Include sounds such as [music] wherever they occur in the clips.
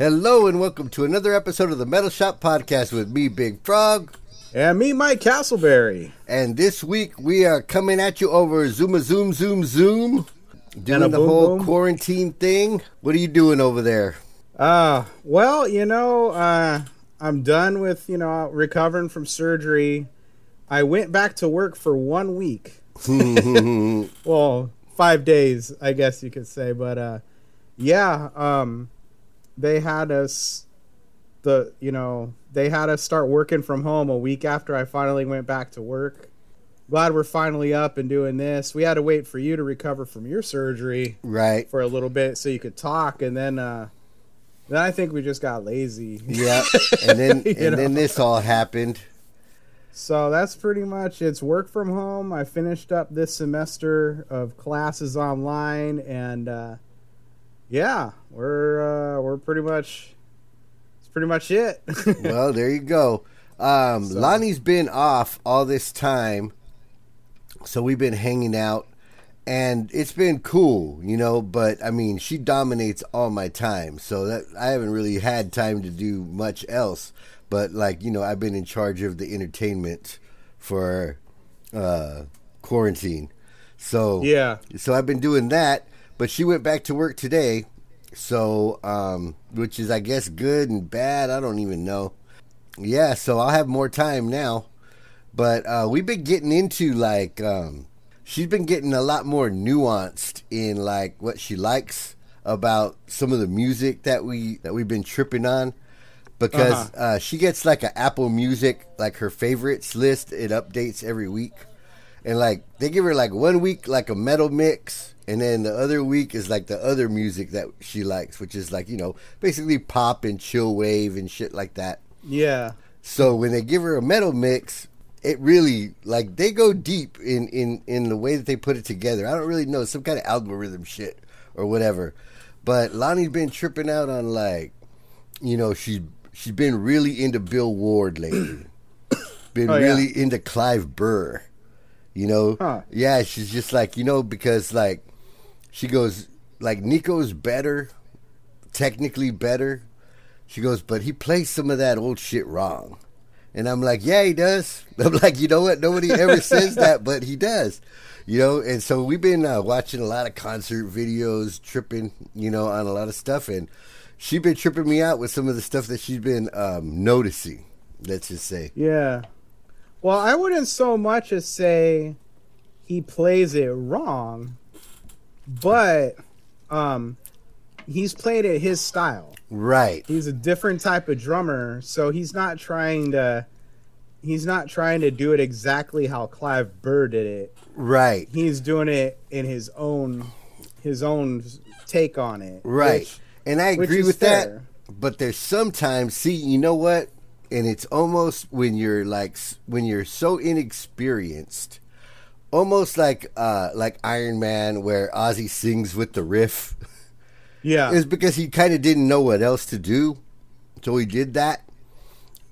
Hello and welcome to another episode of the Metal Shop Podcast with me, Big Frog. And me, Mike Castleberry. And this week we are coming at you over Zoom, Zoom, Zoom, Zoom, doing the boom, whole boom. quarantine thing. What are you doing over there? Uh, well, you know, uh, I'm done with, you know, recovering from surgery. I went back to work for one week. [laughs] well, five days, I guess you could say. But, uh, yeah, um, they had us, the, you know, they had us start working from home a week after I finally went back to work. Glad we're finally up and doing this. We had to wait for you to recover from your surgery. Right. for a little bit so you could talk and then uh then I think we just got lazy. Yeah. [laughs] And then [laughs] and then this all happened. So that's pretty much it's work from home. I finished up this semester of classes online and uh yeah, we're uh we're pretty much it's pretty much it. [laughs] well, there you go. Um, So- Lonnie's been off all this time, so we've been hanging out, and it's been cool, you know. But I mean, she dominates all my time, so that I haven't really had time to do much else. But like you know, I've been in charge of the entertainment for uh, quarantine, so yeah. so I've been doing that, but she went back to work today. So, um, which is, I guess, good and bad. I don't even know. Yeah, so I'll have more time now. But uh, we've been getting into like, um, she's been getting a lot more nuanced in like what she likes about some of the music that we that we've been tripping on. Because Uh-huh. uh, she gets like an Apple Music, like her favorites list. It updates every week and like they give her like one week like a metal mix and then the other week is like the other music that she likes which is like you know basically pop and chill wave and shit like that Yeah. so when they give her a metal mix it really like they go deep in in in the way that they put it together i don't really know some kind of algorithm shit or whatever but lonnie's been tripping out on like you know she she's been really into bill ward lately [coughs] been Oh, yeah. really into clive burr you know Huh. yeah she's just like you know because like she goes like Nicko's better technically better. She goes but he plays some of that old shit wrong. And i'm like yeah he does. [laughs] I'm like you know what? Nobody ever [laughs] says that but he does you know? And so we've been uh, watching a lot of concert videos tripping you know on a lot of stuff. And she's been tripping me out with some of the stuff that she's been um, noticing let's just say. Yeah. Well, I wouldn't so much as say he plays it wrong, but um he's played it his style. right He's a different type of drummer, so he's not trying to he's not trying to do it exactly how Clive Burr did it. right He's doing it in his own his own take on it. Right. which- and I agree with fair. that. But there's sometimes, see, you know what? And it's almost when you're like, when you're so inexperienced, almost like, uh, like Iron Man, where Ozzy sings with the riff, yeah. is because he kind of didn't know what else to do. So he did that.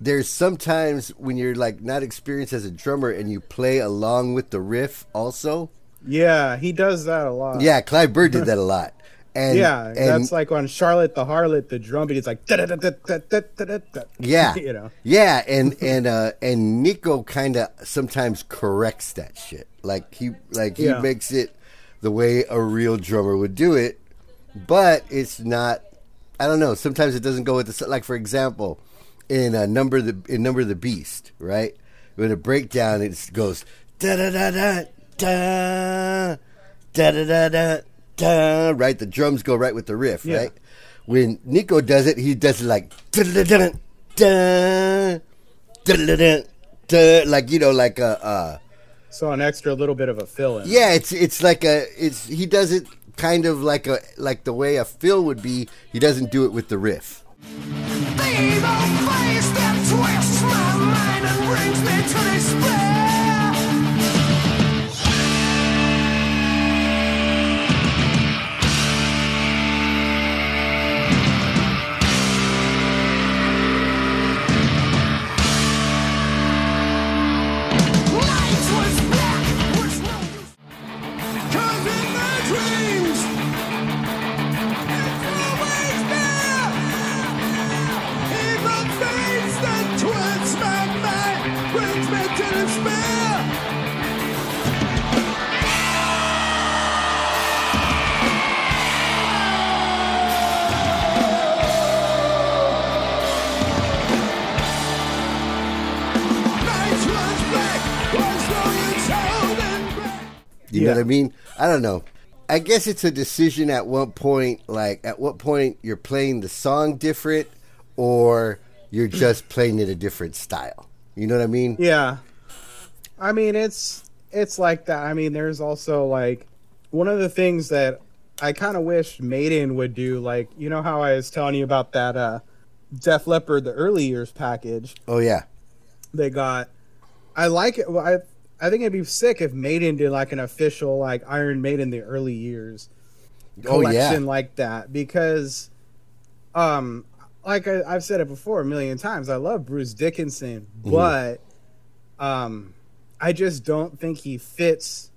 There's sometimes when you're like not experienced as a drummer and you play along with the riff also. yeah, he does that a lot. Yeah, Clive Burr did that a lot. And, yeah, and that's like on Charlotte the Harlot, the drum beat is like da-da-da-da-da-da-da-da. Yeah, you know. Yeah, and and uh and Nicko kind of sometimes corrects that shit. Like he like he Yeah. makes it the way a real drummer would do it, but it's not. I don't know. Sometimes it doesn't go with the like. For example, in uh, number the in number the beast, right? With a breakdown, it goes da da da da da da da da da da, right? The drums go right with the riff, yeah. right? When Nicko does it, he does it like da da da da da da da like you know, like a. Uh, so an extra little bit of a fill in. Yeah, it's it's like a it's he does it kind of like a like the way a fill would be. He doesn't do it with the riff. Evil face that twists my mind and brings me to despair. You know what I mean? I don't know. I guess it's a decision at what point, like at what point you're playing the song different, or you're just playing it a different style. You know what I mean? Yeah. I mean, it's it's like that. I mean, there's also like one of the things that I kind of wish Maiden would do. Like, you know how I was telling you about that uh, Def Leppard the early years package Oh yeah, they got. I like it. Well, I I think it'd be sick if Maiden did like an official like Iron Maiden the early years oh collection yeah, like that because um like I, i've said it before a million times i love bruce dickinson Mm-hmm. but um i just don't think he fits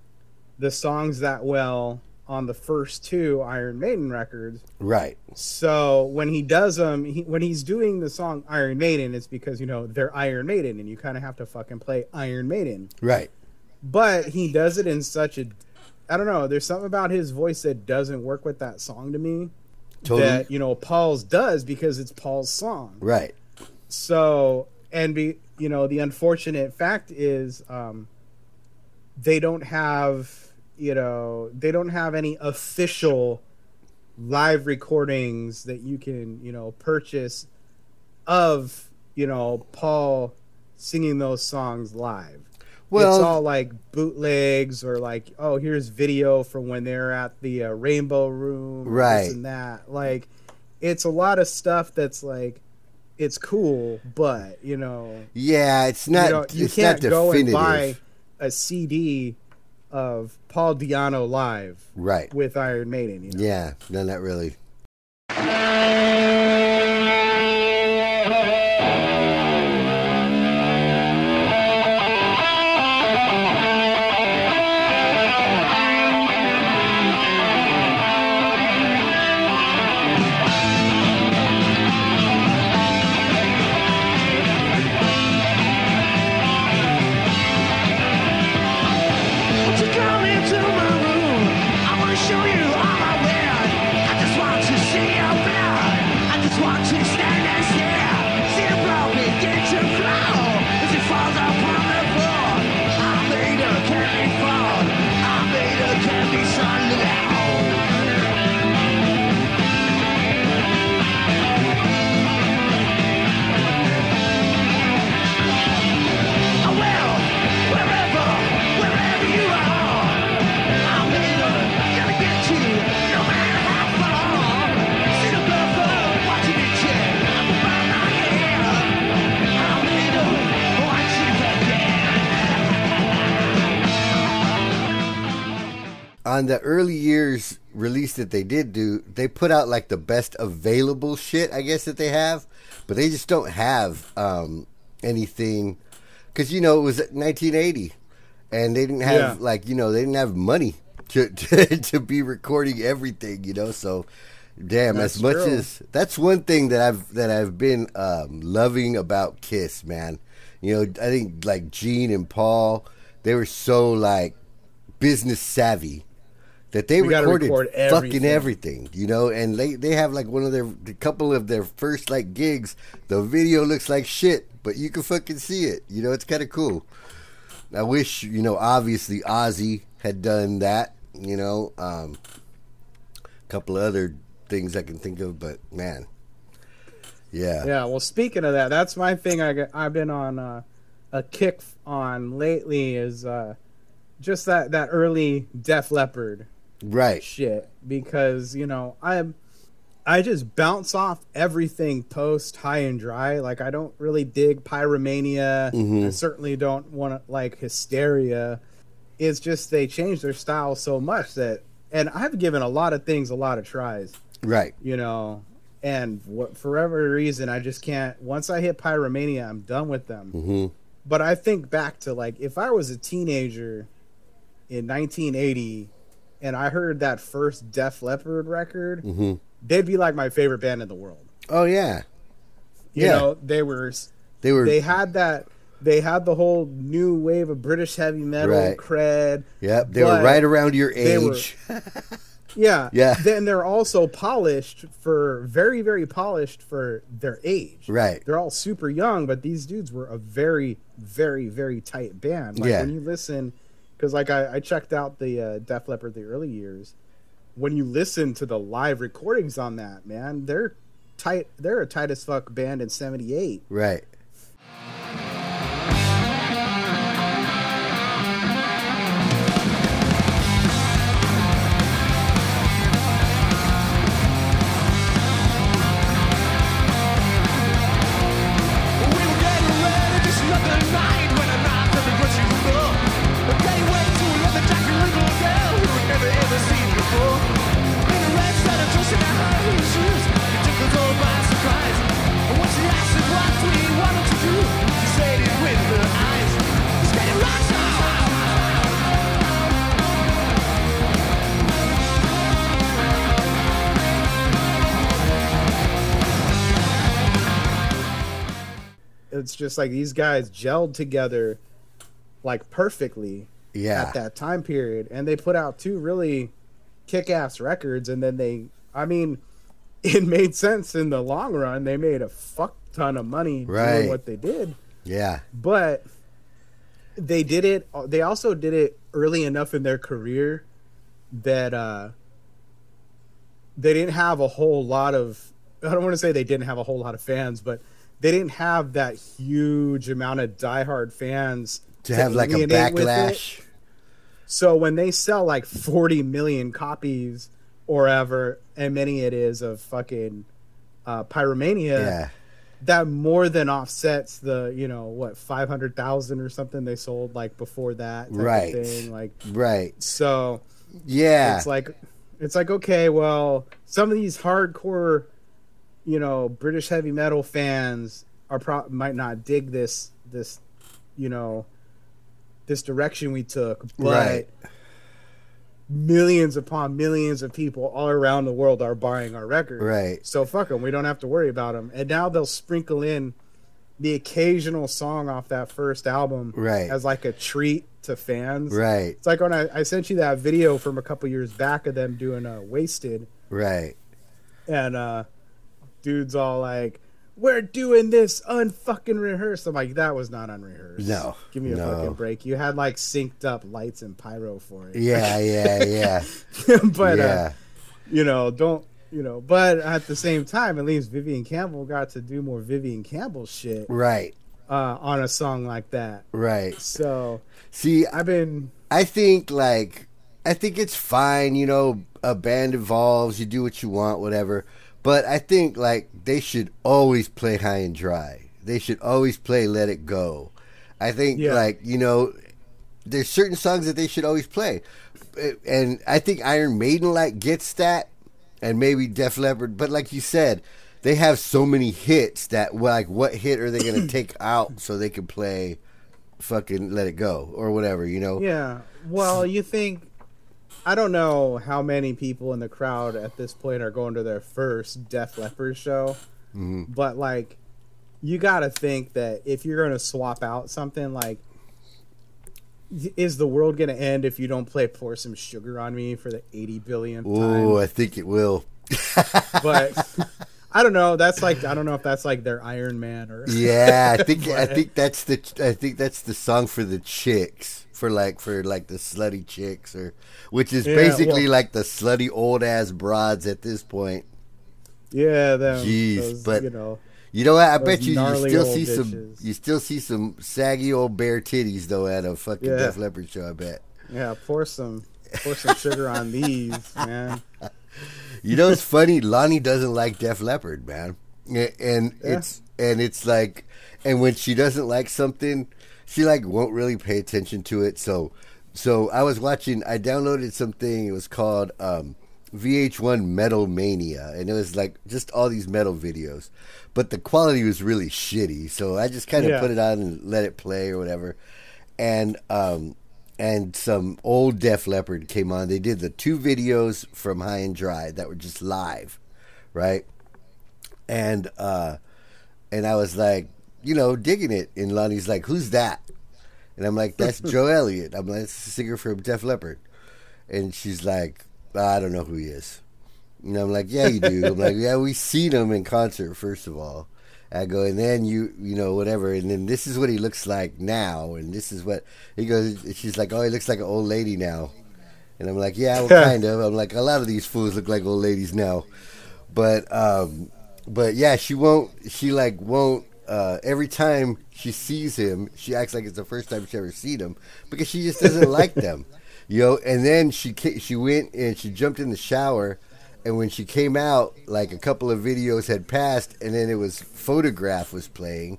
the songs that well on the first two iron maiden records right. so when he does them he, when he's doing the song iron maiden it's because you know they're iron maiden and you kind of have to fucking play iron maiden Right. but he does it in such a I don't know. There's something about his voice that doesn't work with that song to me. Totally. That you know Paul's does because it's Paul's song. Right. So and be you know the unfortunate fact is um, they don't have you know they don't have any official live recordings that you can you know purchase of you know Paul singing those songs live Well, it's all like bootlegs or like oh here's video from when they're at the uh, rainbow room Right. and that like it's a lot of stuff that's like it's cool but you know yeah, it's not. you, know, you it's can't not go and buy a cd of Paul Di'Anno live Right. with iron maiden you know? Yeah. No, not really. On the early years release that they did do, they put out like the best available shit, I guess that they have, but they just don't have um, anything because you know it was 1980, and they didn't have Yeah. like you know they didn't have money to [laughs] to, to be recording everything, you know. So, damn, That's as much true. as that's one thing that I've that I've been um, loving about Kiss, man. You know, I think like Gene and Paul, they were so like business savvy that they We recorded record fucking everything. everything, you know. And they they have like one of their a couple of their first like gigs. The video looks like shit, but you can fucking see it. You know, it's kind of cool. I wish you know. Obviously, Ozzy had done that. You know, um, a couple of other things I can think of, but man, yeah, Yeah, well, speaking of that, that's my thing. I I've been on uh, a kick on lately is uh, just that that early Def Leppard right, shit because you know I'm I just bounce off everything post high and dry. Like I don't really dig pyromania. Mhm. I certainly don't want to like hysteria. It's just they change their style so much that, and I've given a lot of things a lot of tries right, you know and what for whatever reason i just can't once i hit pyromania i'm done with them hmm but i think back to like if i was a teenager in 1980 and i heard that first def leppard record hmm they'd be like my favorite band in the world Oh yeah, you Yeah. know they were they were. they had that they had the whole new wave of british heavy metal Right. cred yep, they were right around your they were- age. [laughs] Yeah. Yeah. Then they're also polished for very, very polished for their age. Right. They're all super young, but these dudes were a very, very, very tight band. Like Yeah. when you listen, because like I, I checked out the uh, Def Leppard the early years. When you listen to the live recordings on that, man, they're tight. They're a tight as fuck band in '78. Right. Just like these guys gelled together like perfectly Yeah. at that time period, and they put out two really kick-ass records, and then they, I mean, [laughs] it made sense in the long run. They made a fuck ton of money Right. doing what they did. Yeah. but they did it they also did it early enough in their career that uh they didn't have a whole lot of i don't want to say they didn't have a whole lot of fans but they didn't have that huge amount of diehard fans To have like a alienate with it. backlash. so when they sell like 40 million copies or ever and many it is of fucking uh pyromania Yeah. that more than offsets the you know what 500,000 or something they sold like before that Right. thing like Right. so Yeah. it's like it's like okay well some of these hardcore you know British heavy metal fans are pro- might not dig this this you know this direction we took but Right. millions upon millions of people all around the world are buying our record Right. so fuck them. We don't have to worry about them. And now they'll sprinkle in the occasional song off that first album Right. as like a treat to fans. Right. It's like when I, I sent you that video from a couple years back of them doing uh, Wasted, Right. and uh, dude's all like, "We're doing this unfucking rehearsed." I'm like, "That was not unrehearsed. No. give me a No. fucking break. You had like synced up lights and pyro for it. Yeah. Yeah. [laughs] Yeah. but uh, you know, don't you know? But at the same time, at least Vivian Campbell got to do more Vivian Campbell shit Right. uh, on a song like that. Right. So See, I've been I think like I think it's fine, you know, a band evolves, you do what you want, whatever. But I think like they should always play high and dry. They should always play Let It Go. I think Yeah. like, you know, there's certain songs that they should always play. Uh, and I think Iron Maiden like gets that and maybe Def Leppard, but like you said, they have so many hits that like what hit are they going [coughs] to take out so they can play fucking Let It Go or whatever, you know? yeah. Well, you think I don't know how many people in the crowd at this point are going to their first Def Leppard show, Mm-hmm. but like you got to think that if you're going to swap out something like is the world going to end if you don't play pour some sugar on me for the 80 billionth time Oh, I think it will. [laughs] but I don't know. That's like I don't know if that's like their Iron Man or Yeah, I [laughs] think I think that's the I think that's the song for the chicks for like for like the slutty chicks or which is Yeah, basically well- like the slutty old ass broads at this point. yeah, them, Jeez, those, but- you know, You know what? I bet you you still see some you still see some saggy old bare titties though at a fucking Yeah. Def Leppard show. I bet. yeah, pour some pour some sugar on these, [laughs] man. You know, it's funny. Lonnie doesn't like Def Leppard, man, and Yeah. it's and it's like, and when she doesn't like something, she like won't really pay attention to it. So, so I was watching. I downloaded something. It was called um, VH1 Metal Mania, and it was like just all these metal videos, but the quality was really shitty. So I just kind of Yeah. put it on and let it play or whatever, and um, and some old Def Leppard came on. They did the two videos from High and Dry that were just live, right? And uh, and I was like, you know, digging it. And Lonnie's like, "Who's that?" And I'm like, "That's Joe [laughs] Elliott." I'm like, "That's the singer from Def Leppard." And she's like, "I don't know who he is." And I'm like, "Yeah, you do." I'm like, "Yeah, we seen him in concert first of all." I go, and then you, you know, whatever, and then this is what he looks like now, and this is what he goes. She's like, oh, he looks like an old lady now, and I'm like, yeah, well, [laughs] kind of. I'm like, a lot of these fools look like old ladies now, but, um, but yeah, she won't. She like won't. Uh, every time she sees him, she acts like it's the first time she ever seen him because she just doesn't [laughs] like them, you know. And then she she went and she jumped in the shower and when she came out, like a couple of videos had passed, and then it was photograph was playing.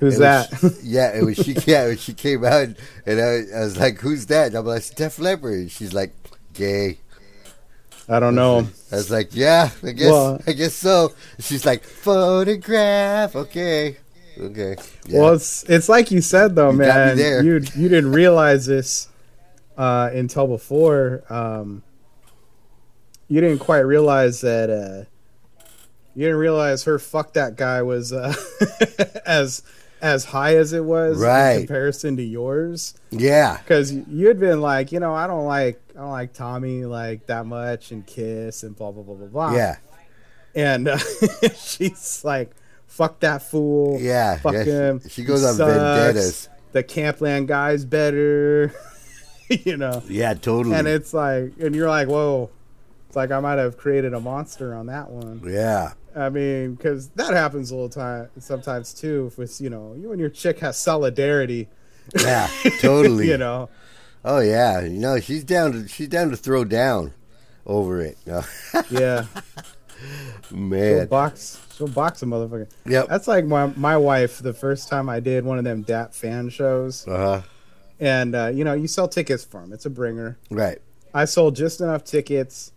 Who's It that? was- yeah, it was she. [laughs] Yeah, when she came out, and I, I was like, "Who's that?" And I'm like, "Steph Leppard." And she's like, "Gay." I don't know. I was like, "Yeah, I guess, Well- I guess so." She's like, "Photograph." Okay, okay. Yeah. Well, it's it's like you said though, You man. You you didn't realize this uh, until before. Um, you didn't quite realize that. Uh, you didn't realize her "fuck that guy" was uh, [laughs] as as high as it was Right. in comparison to yours. yeah, Because you had been like, you know, I don't like I don't like Tommy like that much, and Kiss and blah blah blah blah blah. yeah, and uh, [laughs] she's like, "Fuck that fool." yeah. Fuck yeah. him. She, she goes He on sucks. vendettas. The Campland guy's better. [laughs] you know, Yeah, totally. and it's like, and you're like, whoa. It's like I might have created a monster on that one. yeah, I mean, because that happens a little time sometimes too. With you know, you and your chick has solidarity. yeah, [laughs] totally. you know, Oh yeah, you know she's down to she's down to throw down over it. [laughs] yeah. She'll Man, box. She'll box a motherfucker. yep. That's like my my wife. The first time I did one of them DAP fan shows, Uh huh. and uh, you know, you sell tickets for him. It's a bringer. Right. I sold just enough tickets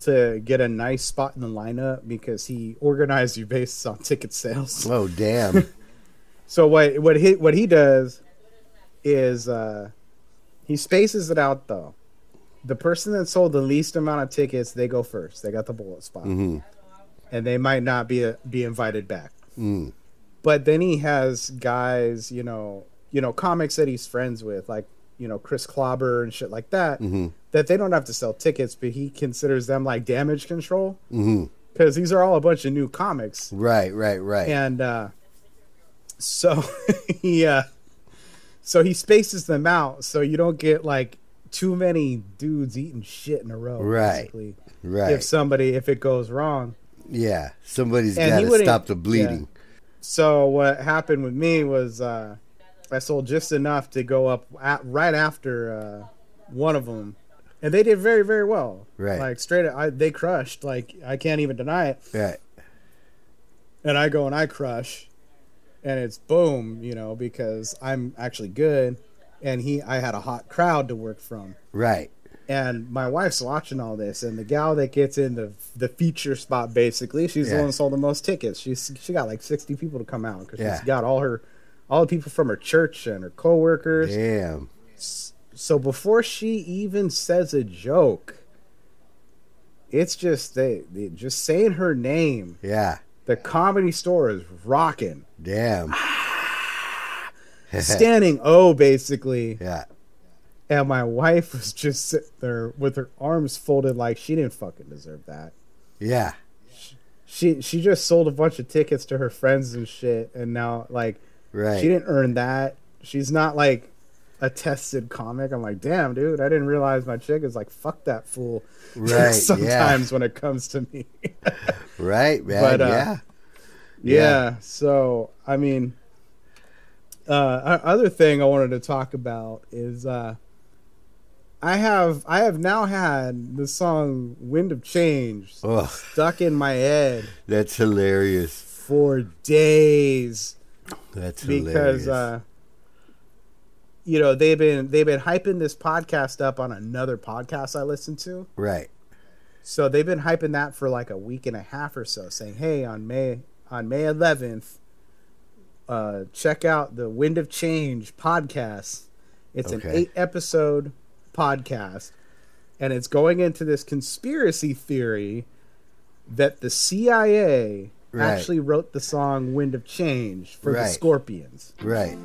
to get a nice spot in the lineup because he organized you based on ticket sales. Oh damn. [laughs] So what what he what he does is uh, he spaces it out though. The person that sold the least amount of tickets, they go first. They got the bullet spot, hmm and they might not be be invited back. Mm. But then he has guys, you know, you know, comics that he's friends with, like you know Chris Clobber and shit like that. Mhm. That they don't have to sell tickets, but he considers them like damage control because these are all a bunch of new comics, Right. Right. Right. and uh, so [laughs] he uh, so he spaces them out so you don't get like too many dudes eating shit in a row. Right. basically. right. If somebody if it goes wrong. yeah. Somebody's got to stop the bleeding. So what happened with me was uh, I sold just enough to go up at, right after uh, one of them, and they did very very well. Right. like straight, I, they crushed. Like I can't even deny it. Right. And I go and I crush, and it's boom, you know, because I'm actually good, and he I had a hot crowd to work from. Right. And my wife's watching all this, and the gal that gets in the the feature spot, basically, she's the one that sold the most tickets. She's she got like sixty people to come out because Yeah. she's got all her all the people from her church and her coworkers. Damn. So before she even says a joke, it's just they, they just saying her name. Yeah. The comedy store is rocking, Damn. [sighs] standing O basically. yeah. And my wife was just sitting there with her arms folded like she didn't fucking deserve that. Yeah. She she just sold a bunch of tickets to her friends and shit, and now like Right. she didn't earn that. She's not like a tested comic. I'm like, damn, dude, I didn't realize my chick is like, fuck that fool. [laughs] Right, Sometimes when it comes to me. [laughs] Right, man. But, uh, yeah. yeah. Yeah. So I mean, uh, other thing I wanted to talk about is uh, I have I have now had the song "Wind of Change" Oh, stuck in my head that's hilarious. for days. That's hilarious. because uh you know they've been they've been hyping this podcast up on another podcast I listen to. right. So they've been hyping that for like a week and a half or so, saying, "Hey, on May on May 11th, uh, check out the Wind of Change podcast. It's an eight episode podcast, and it's going into this conspiracy theory that the CIA." Right. Actually wrote the song "Wind of Change" for the Scorpions. Right.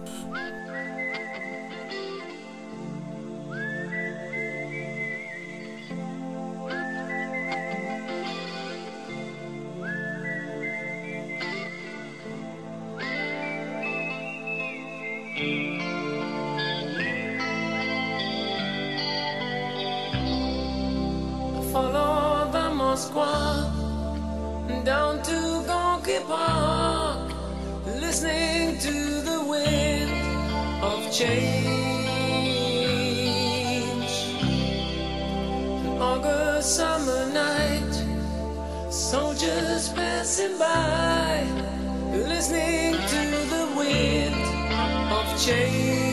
Passing by, listening to the wind of change.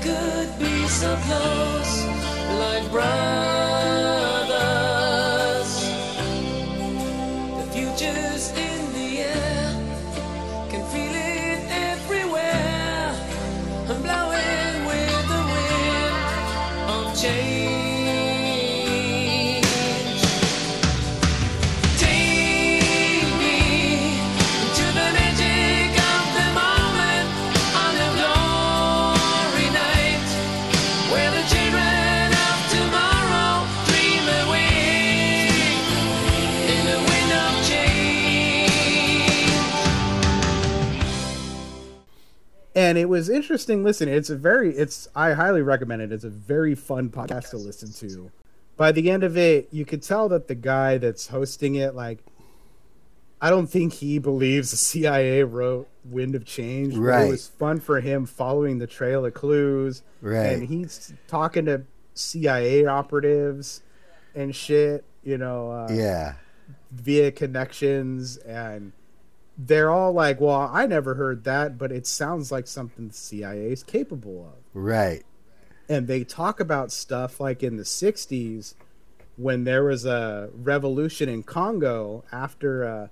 Could be so close, like brothers? And it was interesting listening it's a very it's i highly recommend it it's a very fun podcast to listen to by the end of it you could tell that the guy that's hosting it like i don't think he believes the cia wrote wind of change but Right. it was fun for him following the trail of clues Right. and he's talking to cia operatives and shit you know uh, Yeah. via connections and they're all like well i never heard that but it sounds like something the cia is capable of. Right. and they talk about stuff like in the 60s when there was a revolution in congo after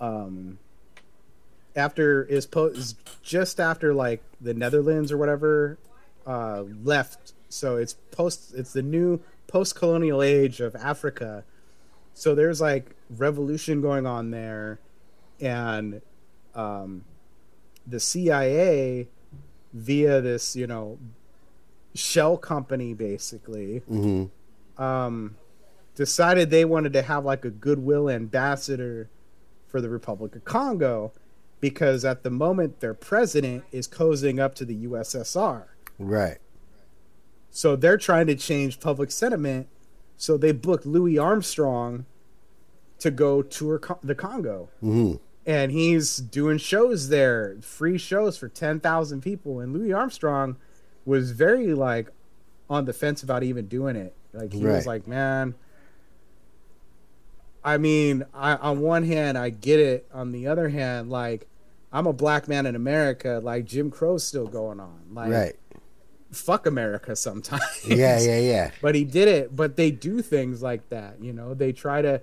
uh um after is po- just after like the netherlands or whatever uh left. So it's post it's the new post-colonial age of africa. So there's like revolution going on there and um the cia via this you know shell company basically hmm um decided they wanted to have like a goodwill ambassador for the republic of congo because at the moment their president is cozying up to the ussr Right. so they're trying to change public sentiment. So they booked Louis Armstrong to go tour the Congo. hmm And he's doing shows there, free shows for 10,000 people. And Louis Armstrong was very like on the fence about even doing it. Like he Right. was like, man, I mean, I, on one hand, I get it. On the other hand, like, I'm a black man in America. Like, Jim Crow's still going on. Like, Right. fuck America sometimes. Yeah, yeah, yeah. [laughs] but he did it. But they do things like that. You know, they try to.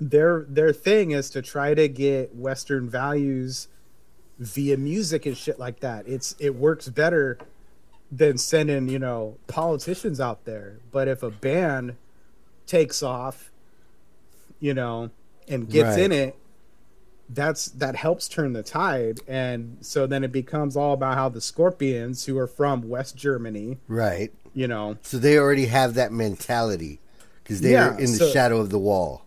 Their their thing is to try to get Western values via music and shit like that. It's it works better than sending you know politicians out there. But if a band takes off, you know, and gets Right. in it, that's that helps turn the tide. And so then it becomes all about how the Scorpions, who are from West Germany, Right. you know, So they already have that mentality because they're Yeah, in the so- shadow of the wall.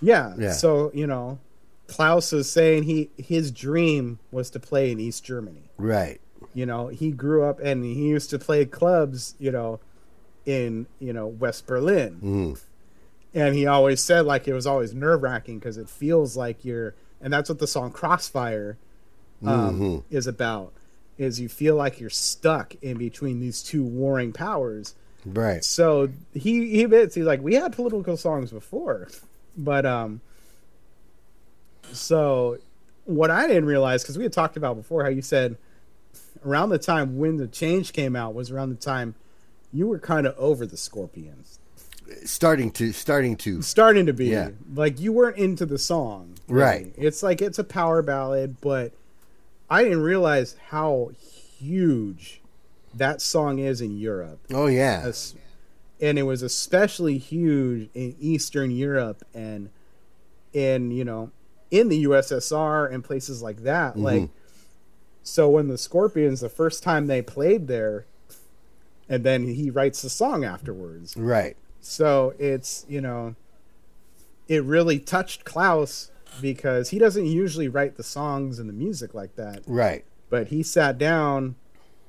Yeah. Yeah. So you know, Klaus is saying he his dream was to play in East Germany. Right. You know, he grew up and he used to play clubs. You know, in you know West Berlin, Mm. and he always said like it was always nerve wracking because it feels like you're, and that's what the song Crossfire um, Mhm. is about. Is you feel like you're stuck in between these two warring powers. Right. So he he admits he's like we had political songs before, but um. So, what I didn't realize because we had talked about before how you said around the time when the change came out was around the time you were kind of over the Scorpions, Starting to starting to starting to be Yeah. like you weren't into the song, Right. It's like it's a power ballad, but I didn't realize how huge that song is in Europe Oh yeah. as and it was especially huge in Eastern Europe and in you know in the USSR and places like that. Mm-hmm. Like, so when the Scorpions, the first time they played there, and then he writes the song afterwards. Right. So it's you know, it really touched Klaus because he doesn't usually write the songs and the music like that Right. but he sat down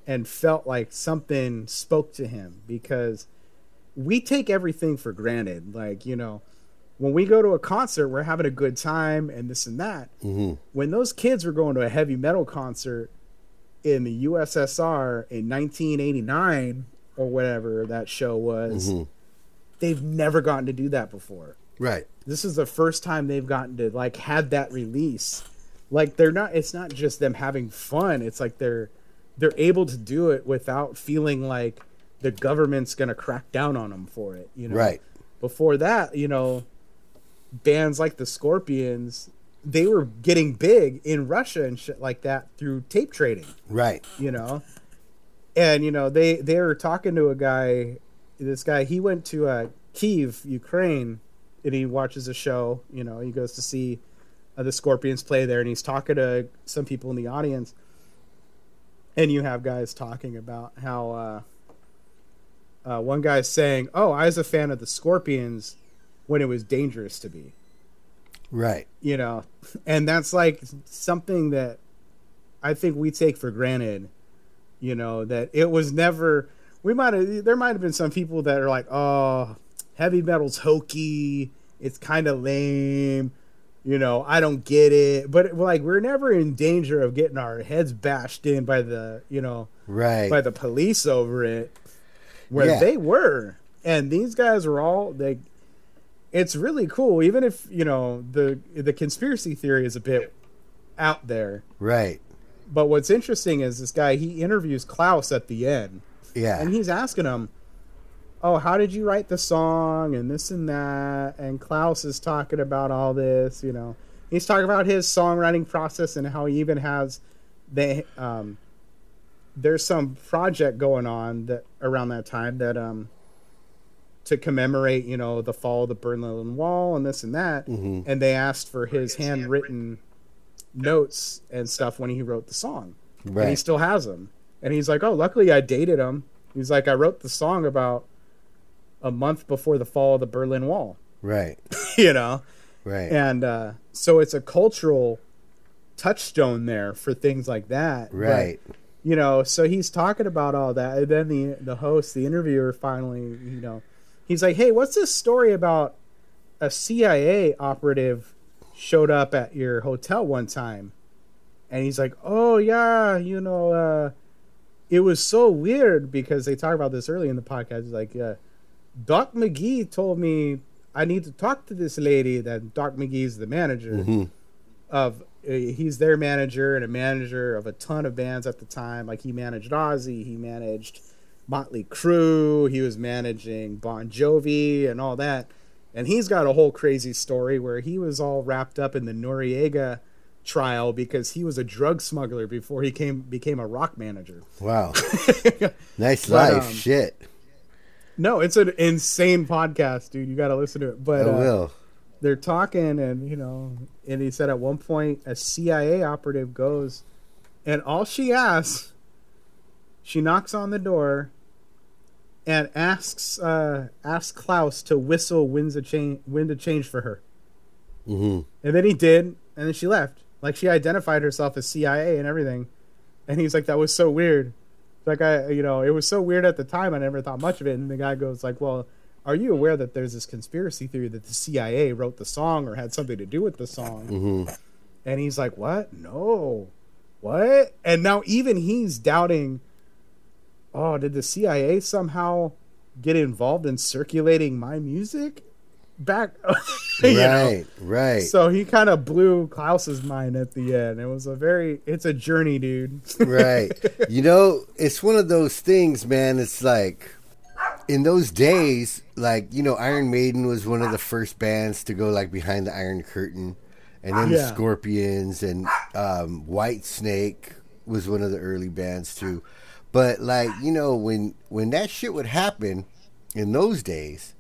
and felt like something spoke to him because we take everything for granted. Like you know when we go to a concert we're having a good time and this and that. Mm-hmm. When those kids were going to a heavy metal concert in the ussr in 1989 or whatever that show was mm-hmm. they've never gotten to do that before. Right. this is the first time they've gotten to like had that release. Like they're not it's not just them having fun. It's like they're they're able to do it without feeling like the government's gonna crack down on them for it you know Right. before that you know bands like the scorpions they were getting big in russia and shit like that through tape trading Right. you know and you know they they were talking to a guy this guy he went to uh kiev ukraine and he watches a show you know he goes to see uh, the scorpions play there and he's talking to some people in the audience and you have guys talking about how uh uh, one guy's saying, "Oh, I was a fan of the Scorpions when it was dangerous to be." Right. you know [laughs] and that's like something that i think we take for granted you know that it was never we might have there might have been some people that are like oh heavy metal's hokey it's kind of lame you know i don't get it but like we're never in danger of getting our heads bashed in by the you know Right. by the police over it where Yeah. they were and these guys were all they it's really cool even if you know the the conspiracy theory is a bit out there right. but what's interesting is this guy he interviews klaus at the end Yeah. and he's asking him oh how did you write the song and this and that and klaus is talking about all this you know he's talking about his songwriting process and how he even has they um there's some project going on that around that time that um to commemorate you know the fall of the berlin wall and this and that and they asked for his handwritten notes and stuff when he wrote the song and he still has them. And he's like, "Oh, luckily I dated him." He's like, "I wrote the song about a month before the fall of the Berlin Wall." right. [laughs] you know, Right. and uh, so it's a cultural touchstone there for things like that. But, Right. You know, so he's talking about all that, and then the the host, the interviewer, finally, you know, he's like, "Hey, what's this story about a CIA operative showed up at your hotel one time?" And he's like, "Oh yeah, you know, uh, it was so weird because they talk about this early in the podcast. He's like, uh, Doc McGhee told me I need to talk to this lady. That Doc McGhee's the manager of. Uh, he's their manager and a manager of a ton of bands at the time. Like he managed Ozzy, he managed Motley Crue, he was managing Bon Jovi and all that. And he's got a whole crazy story where he was all wrapped up in the Noriega trial because he was a drug smuggler before he came became a rock manager. Wow. [laughs] nice But, life. um, Shit. No, it's an insane podcast, dude. You got to listen to it. I But uh, will. they're talking, and you know, and he said at one point a CIA operative goes, and all she asks, she knocks on the door, and asks uh, asks Klaus to whistle "Winds of Change" "Wind of Change" for her, hmm and then he did, and then she left. Like she identified herself as CIA and everything, and he's like, "That was so weird." Like I, you know, it was so weird at the time. I never thought much of it. And the guy goes like, "Well, are you aware that there's this conspiracy theory that the CIA wrote the song or had something to do with the song?" hmm And he's like, "What? No, what?" And now even he's doubting. Oh, did the CIA somehow get involved in circulating my music back? [laughs] You know? Right. Right. So he kind of blew Klaus's mind at the end. It was a very, it's a journey, dude. [laughs] right. You know, it's one of those things, man. It's like in those days, like you know, Iron Maiden was one of the first bands to go like behind the Iron Curtain, and then the Scorpions and um, Whitesnake was one of the early bands too. But like you know, when when that shit would happen, in those days,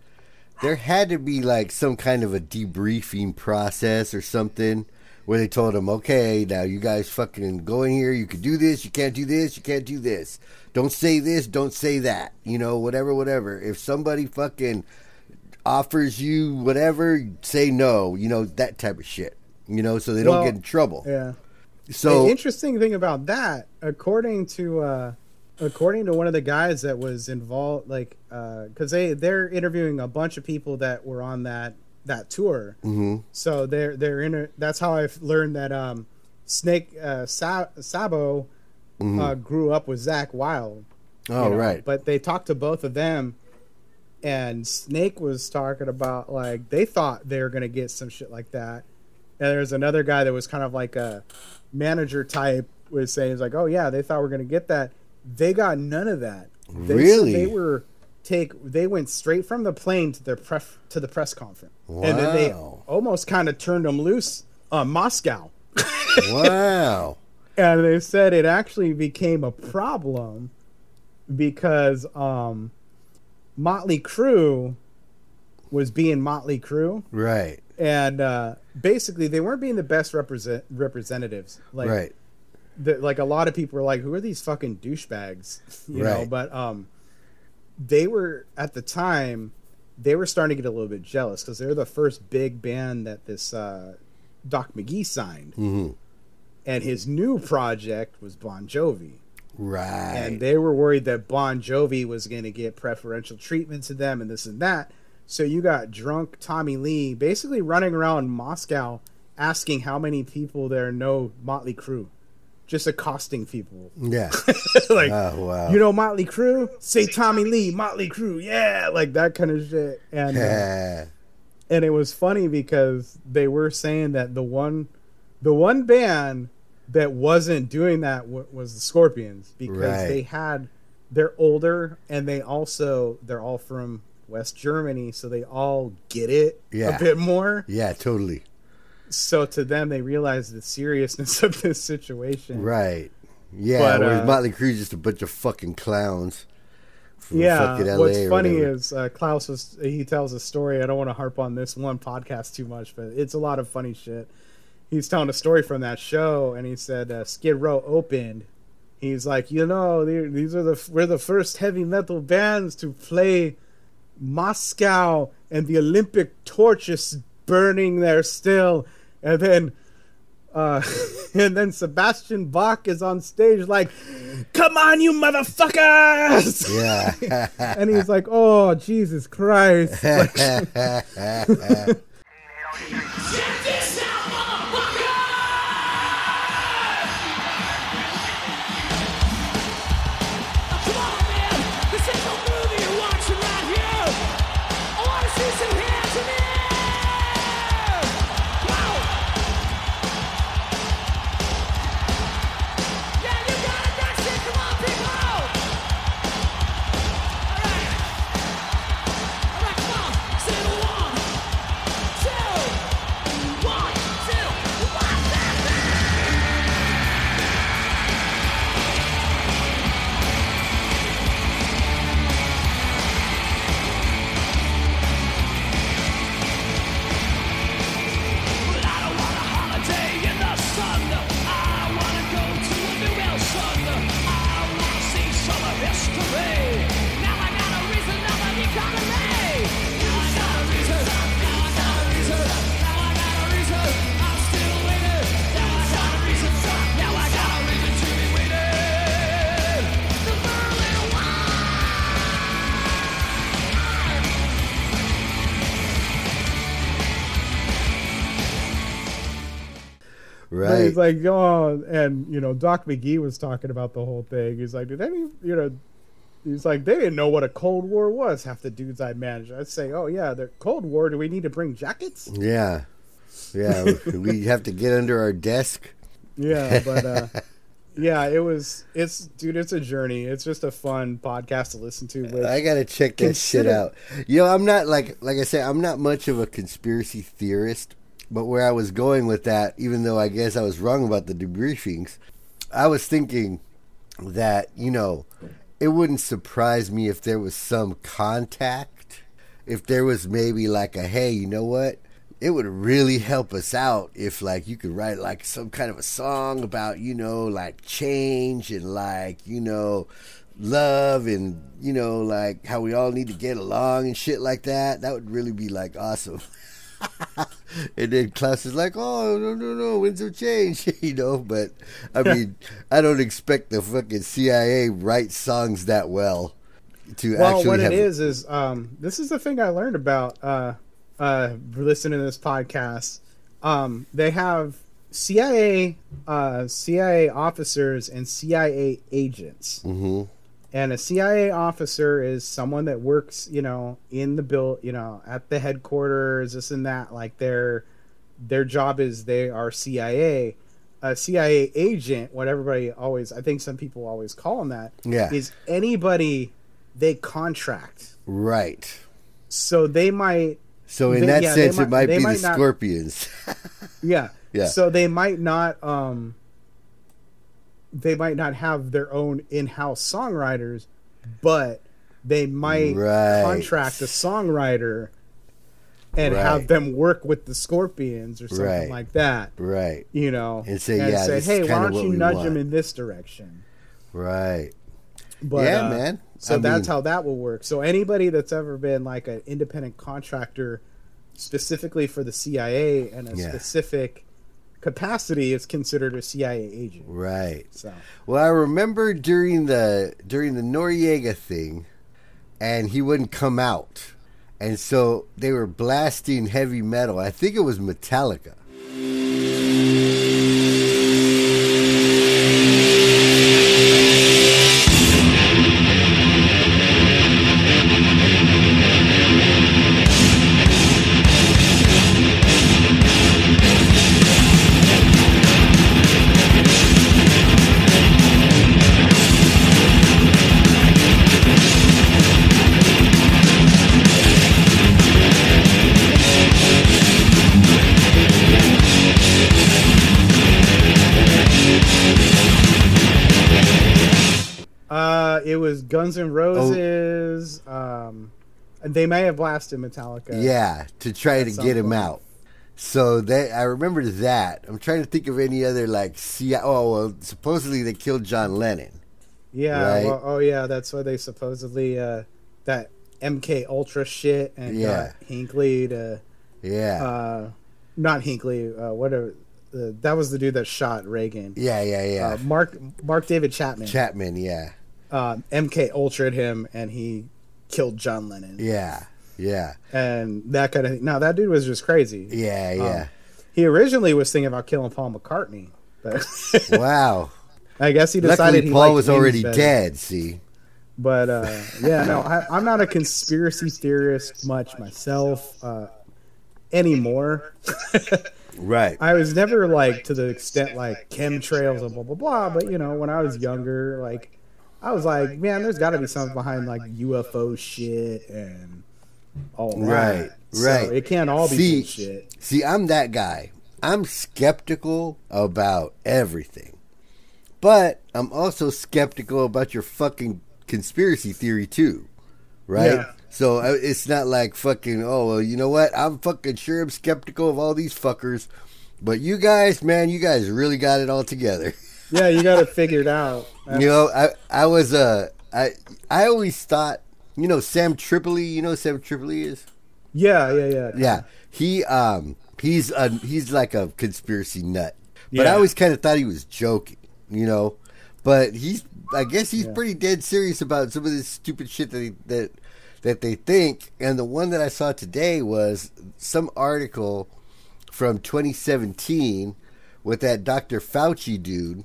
there had to be like some kind of a debriefing process or something where they told them, okay, now you guys fucking go in here. You can do this. You can't do this. You can't do this. Don't say this. Don't say that. You know, whatever, whatever. If somebody fucking offers you whatever, say no. You know, that type of shit. You know, so they don't Well, get in trouble. Yeah. So the interesting thing about that, according to uh, according to one of the guys that was involved, like because they they're interviewing a bunch of people that were on that that tour. Mhm. So they're they're in. That's how I've learned that um, Snake uh, Sa- Sabo uh, grew up with Zakk Wylde. Mm-hmm. oh know, right, But they talked to both of them, and Snake was talking about like they thought they were gonna get some shit like that, and there's another guy that was kind of like a manager type was saying he's like, oh yeah, they thought we are gonna get that. They got none of that. They Really? They were take. They went straight from the plane to their pref, to the press conference, and then they almost kind of turned them loose on Moscow. [laughs] wow. and they said it actually became a problem because um Motley Crue was being Motley Crue Right, and uh basically they weren't being the best represent representatives like right. the, like a lot of people were like who are these fucking douchebags [laughs] you know but um they were at the time they were starting to get a little bit jealous because they're the first big band that this uh Doc McGhee signed hmm and his new project was Bon Jovi. Right. And they were worried that Bon Jovi was going to get preferential treatment to them and this and that. So you got drunk Tommy Lee basically running around Moscow asking how many people there know Motley Crue. Just accosting people. yeah. [laughs] like, Oh wow. you know Motley Crue? Say Tommy Lee, Motley Crue. Yeah, like that kind of shit. And uh, and it was funny because they were saying that the one the one band that wasn't doing that w- was the Scorpions because Right. they had they're older and they also they're all from West Germany so they all get it Yeah. a bit more yeah. Totally. So to them they realize the seriousness of this situation Right. Yeah. But, whereas uh, Motley Crue's just a bunch of fucking clowns. from yeah fucking LA what's funny whatever. is uh, klaus was he tells a story i don't want to harp on this one podcast too much but it's a lot of funny shit he's telling a story from that show and he said uh, skid row opened he's like you know these are the we're the first heavy metal bands to play moscow and the olympic torch is burning there still and then uh, [laughs] and then Sebastian Bach is on stage like, "Come on, you motherfuckers!" Yeah. [laughs] and he's like, "Oh Jesus Christ!" Like, [laughs] he's like, "Oh," and you know, Doc McGhee was talking about the whole thing. He's like, "Did any, you know?" He's like, "They didn't know what a Cold War was." Half the dudes I managed, I'd say, "Oh yeah, the Cold War. Do we need to bring jackets?" yeah. Yeah. we- we have to get under our desk. Yeah, but uh, [laughs] yeah, it was. It's dude, it's a journey. It's just a fun podcast to listen to. Which, I gotta check that shit out. You know, I'm not like like I said, I'm not much of a conspiracy theorist, but where I was going with that, even though I guess I was wrong about the debriefings, I was thinking that you know, it wouldn't surprise me if there was some contact. If there was maybe like a hey, you know what? It would really help us out if like you could write like some kind of a song about, you know, like change and like, you know, love and you know, like how we all need to get along and shit like that. That would really be like awesome. [laughs] [laughs] and then Klaus is like, "Oh no, no, no, winds of change," [laughs] you know. But I mean, I don't expect the fucking CIA write songs that well to Well, actually what it is is um, this is the thing I learned about uh, uh, listening to this podcast. Um, they have CIA uh, CIA officers and CIA agents. hmm and a CIA officer is someone that works, you know, in the bill, you know, at the headquarters, this and that. Like their their job is they are CIA. A CIA agent, what everybody always, I think some people always call them that, Yeah. is anybody they contract. Right. So they might, So in They- that yeah, sense, might- it might be might the not- Scorpions. [laughs] yeah, Yeah. So they might not, um, they might not have their own in-house songwriters, but they might Right. contract a songwriter and Right. have them work with the Scorpions or something Right. like that. right. You know, And say, "Yeah, say, hey, why don't you nudge want." them in this direction? Right. But, Yeah, uh, man. So I that's mean- how that will work. So anybody that's ever been like an independent contractor, specifically for the CIA and a Yeah. specific capacity, is considered a CIA agent. Right. So Well, I remember during the during the Noriega thing, and he wouldn't come out, and so they were blasting heavy metal. I think it was Metallica. Guns N' Roses. Um, and they may have blasted Metallica. Yeah, to try to get him out. So they, I remember that. I'm trying to think of any other like C. Oh, well, supposedly they killed John Lennon. Yeah. Right. Well, oh, yeah. That's why they supposedly uh, that MK Ultra shit and Yeah. got Hinckley to Yeah, uh, not Hinckley. Uh, whatever. Uh, that was the dude that shot Reagan. yeah, yeah, yeah. Uh, Mark Mark David Chapman. Chapman. Yeah, uh, MK Ultra'd him and he killed John Lennon. yeah, yeah, And that kind of thing. Now that dude was just crazy. yeah, Um, yeah. He originally was thinking about killing Paul McCartney, but [laughs] wow. I guess he decided Luckily, he Paul was already better. dead. See. But uh, yeah, no, I, I'm not a [laughs] conspiracy theorist much myself uh, anymore. [laughs] Right. I was never like to the extent like chemtrails and blah blah blah. But you know, when I was younger, like I was like, man, there's got to be something behind like UFO shit and all that. Right, So right. it can't all be See- bullshit. See, I'm that guy. I'm skeptical about everything. But I'm also skeptical about your fucking conspiracy theory too. Right? Yeah. So uh, it's not like fucking, oh, well, you know what? I'm fucking sure I'm skeptical of all these fuckers. But you guys, man, you guys really got it all together. [laughs] Yeah, you got to figure it out. you know, I I was uh I I always thought, you know, Sam Tripoli, you know Sam Tripoli is? Yeah, yeah, yeah. Yeah, he um he's a he's like a conspiracy nut, but I always kind of thought he was joking, you know. But he's I guess he's Yeah. pretty dead serious about some of this stupid shit that he, that that they think. And the one that I saw today was some article from 2017 with that Dr. Fauci dude,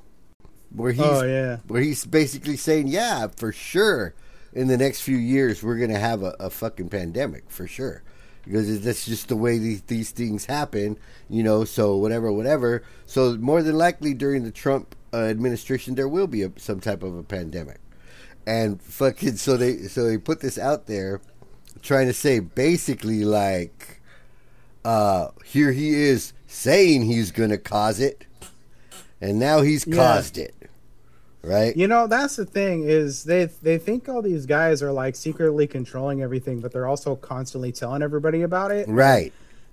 where he's Oh, yeah. where he's basically saying, yeah, for sure, in the next few years, we're going to have a, a fucking pandemic, for sure. Because that's just the way these, these things happen, you know, so whatever, whatever. So, more than likely during the Trump uh, administration, there will be a, some type of a pandemic. And fucking, so they, so they put this out there trying to say basically, like, uh, here he is saying he's going to cause it, and now he's Yeah. caused it. Right? You know, that's the thing is they they think all these guys are like secretly controlling everything, but they're also constantly telling everybody about it. Right.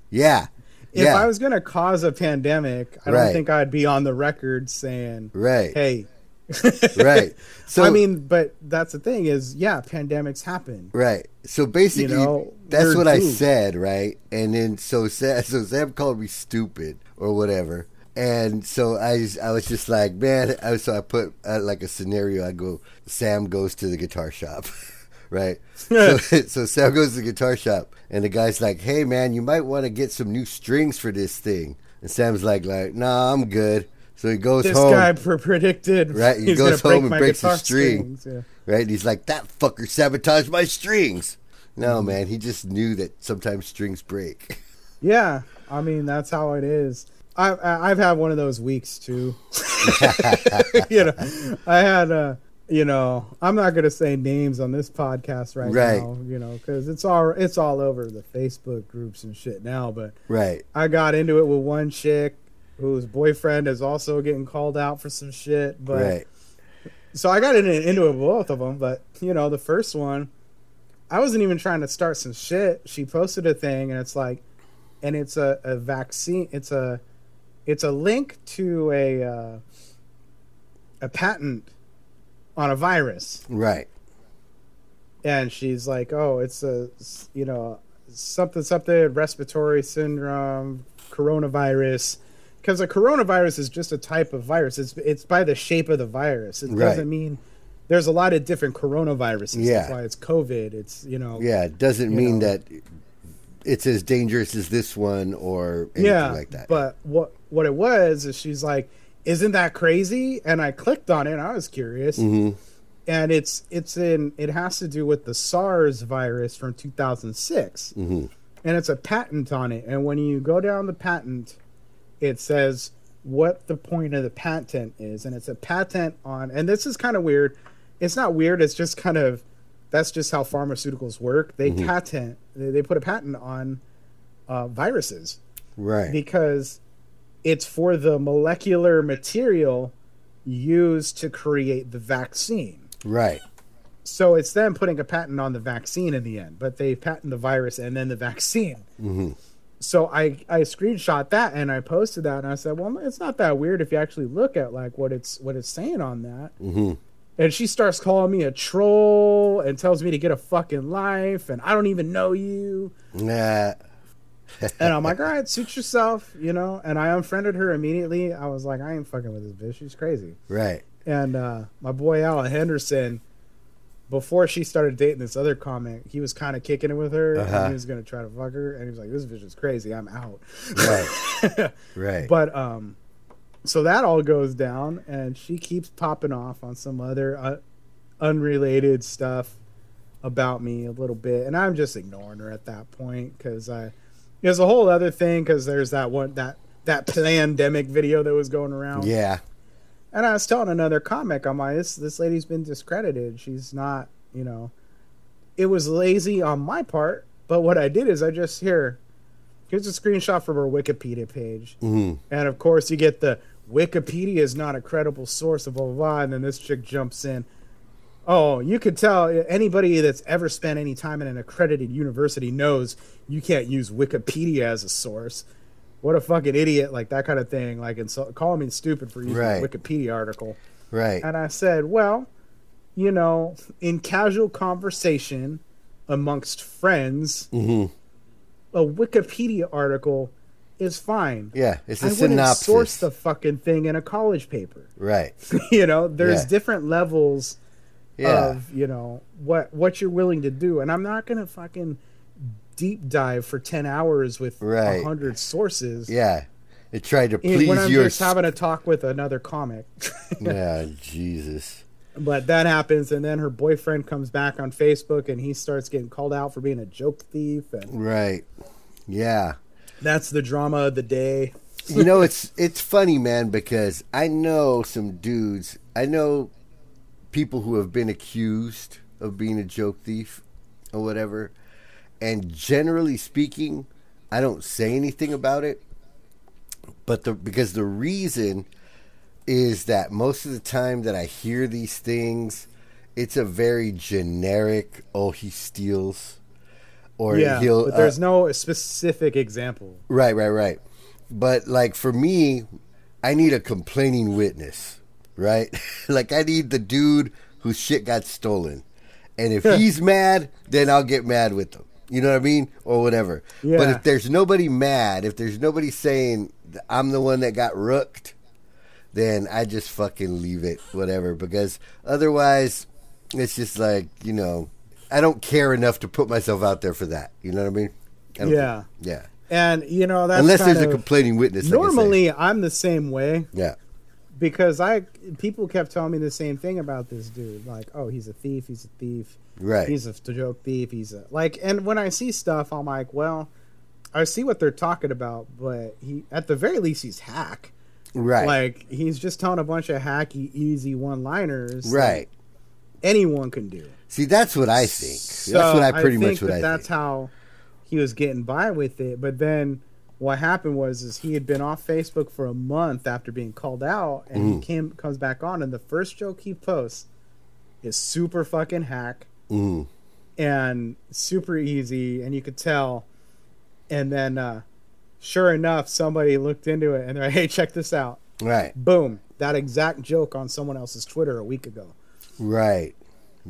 Yeah. If yeah. I was going to cause a pandemic, I Right. don't think I'd be on the record saying, right. "Hey." [laughs] Right. So I mean, but that's the thing is, yeah, pandemics happen. Right. So basically, You know, that's what I said, right? And then so Sam, so Sam called me stupid or whatever. And so I, I was just like, man. I, so I put uh, like a scenario. I go, Sam goes to the guitar shop, [laughs] right? so, [laughs] so Sam goes to the guitar shop, and the guy's like, hey, man, you might want to get some new strings for this thing. And Sam's like, like, nah, I'm good. So he goes This home. guy pre- predicted [laughs] Right, he goes gonna break home and breaks the string. strings, yeah. right? And he's like, that fucker sabotaged my strings. Mm-hmm. No, man, he just knew that sometimes strings break. Yeah, I mean that's how it is. I, I've had one of those weeks too. [laughs] you know, I had a, you know, I'm not gonna say names on this podcast right, Right. now, you know, because it's all it's all over the Facebook groups and shit now. But right, I got into it with one chick whose boyfriend is also getting called out for some shit. But right, so I got into, into it with both of them, but you know, the first one, I wasn't even trying to start some shit. She posted a thing, and it's like, and it's a, a vaccine. It's a, it's a link to a, uh, a patent on a virus, right, and she's like, oh, it's a, you know, something something respiratory syndrome, coronavirus. Because a coronavirus is just a type of virus. It's it's by the shape of the virus. It Right. doesn't mean there's a lot of different coronaviruses. Yeah. That's why it's COVID. It's you know yeah. It doesn't mean know. that it's as dangerous as this one or anything yeah. like that. But what what it was is she's like, isn't that crazy? And I clicked on it. and I was curious. Mhm. And it's it's in it has to do with the SARS virus from 2006. Mhm. and it's a patent on it. And when you go down the patent, it says what the point of the patent is, and it's a patent on. And this is kind of weird. It's not weird. It's just kind of that's just how pharmaceuticals work. They patent. They, they put a patent on uh, viruses right, because it's for the molecular material used to create the vaccine. right, So it's them putting a patent on the vaccine in the end, but they patent the virus and then the vaccine. Mhm. So I I screenshot that and I posted that and I said, well, it's not that weird if you actually look at like what it's what it's saying on that. Mhm. And she starts calling me a troll and tells me to get a fucking life and I don't even know you. nah, And I'm like, all right, suit yourself, you know. And I unfriended her immediately. I was like, I ain't fucking with this bitch. She's crazy. right, And uh, my boy Alan Henderson, before she started dating this other comic, he was kind of kicking it with her, Uh-huh. and he was gonna try to fuck her, and he was like, "This bitch is crazy. I'm out." right, [laughs] right, But um, so that all goes down, and she keeps popping off on some other uh, unrelated stuff about me a little bit, and I'm just ignoring her at that point because I there's a whole other thing because there's that one that that pandemic video that was going around. yeah, And I was telling another comic, I'm like, this this lady's been discredited. She's not, you know. It was lazy on my part, but what I did is I just here, here's a screenshot from her Wikipedia page, Mhm. and of course you get the Wikipedia is not a credible source of blah blah, blah and then this chick jumps in. Oh, you could tell anybody that's ever spent any time in an accredited university knows you can't use Wikipedia as a source. What a fucking idiot! Like that kind of thing. Like insult, calling me stupid for using Right. a Wikipedia article. right, And I said, well, you know, in casual conversation amongst friends, Mhm. a Wikipedia article is fine. yeah. It's a I wouldn't synopsis, source the fucking thing in a college paper. right, [laughs] you know, there's Yeah. different levels yeah, of you know what what you're willing to do, and I'm not gonna fucking deep dive for ten hours with a Right. hundred sources. yeah. It tried to please when I'm your. just having a talk with another comic. [laughs] yeah, Jesus. But that happens, and then her boyfriend comes back on Facebook, and he starts getting called out for being a joke thief, and Right. Yeah. that's the drama of the day. you know it's it's funny man because i know some dudes i know people who have been accused of being a joke thief or whatever and generally speaking i don't say anything about it but the because the reason is that most of the time that I hear these things, it's a very generic. Oh, he steals, or yeah, he'll. but uh, there's no specific example. Right, right, right. But like for me, I need a complaining witness, right? [laughs] like I need the dude whose shit got stolen. And if he's mad, then I'll get mad with him. You know what I mean? Or whatever. But if there's nobody mad, if there's nobody saying I'm the one that got rooked, then I just fucking leave it, whatever. Because otherwise, it's just like, you know, I don't care enough to put myself out there for that. You know what I mean? I Yeah. yeah. And you know that's Unless there's a complaining witness. Normally, I'm the same way yeah, because I people kept telling me the same thing about this dude. Like, oh, he's a thief. He's a thief. right, He's a joke thief. He's a like. And when I see stuff, I'm like, well, I see what they're talking about, but he at the very least he's hack. right, Like he's just telling a bunch of hacky, easy one-liners. right. anyone can do. See, that's what I think. So that's what I pretty think much what that I that's think. how he was getting by with it. But then what happened was is he had been off Facebook for a month after being called out, and Mm. he came comes back on, and the first joke he posts is super fucking hack Mm, and super easy, and you could tell. And then, uh, sure enough, somebody looked into it, and they're like, [laughs] "Hey, check this out!" right, Boom, that exact joke on someone else's Twitter a week ago. right.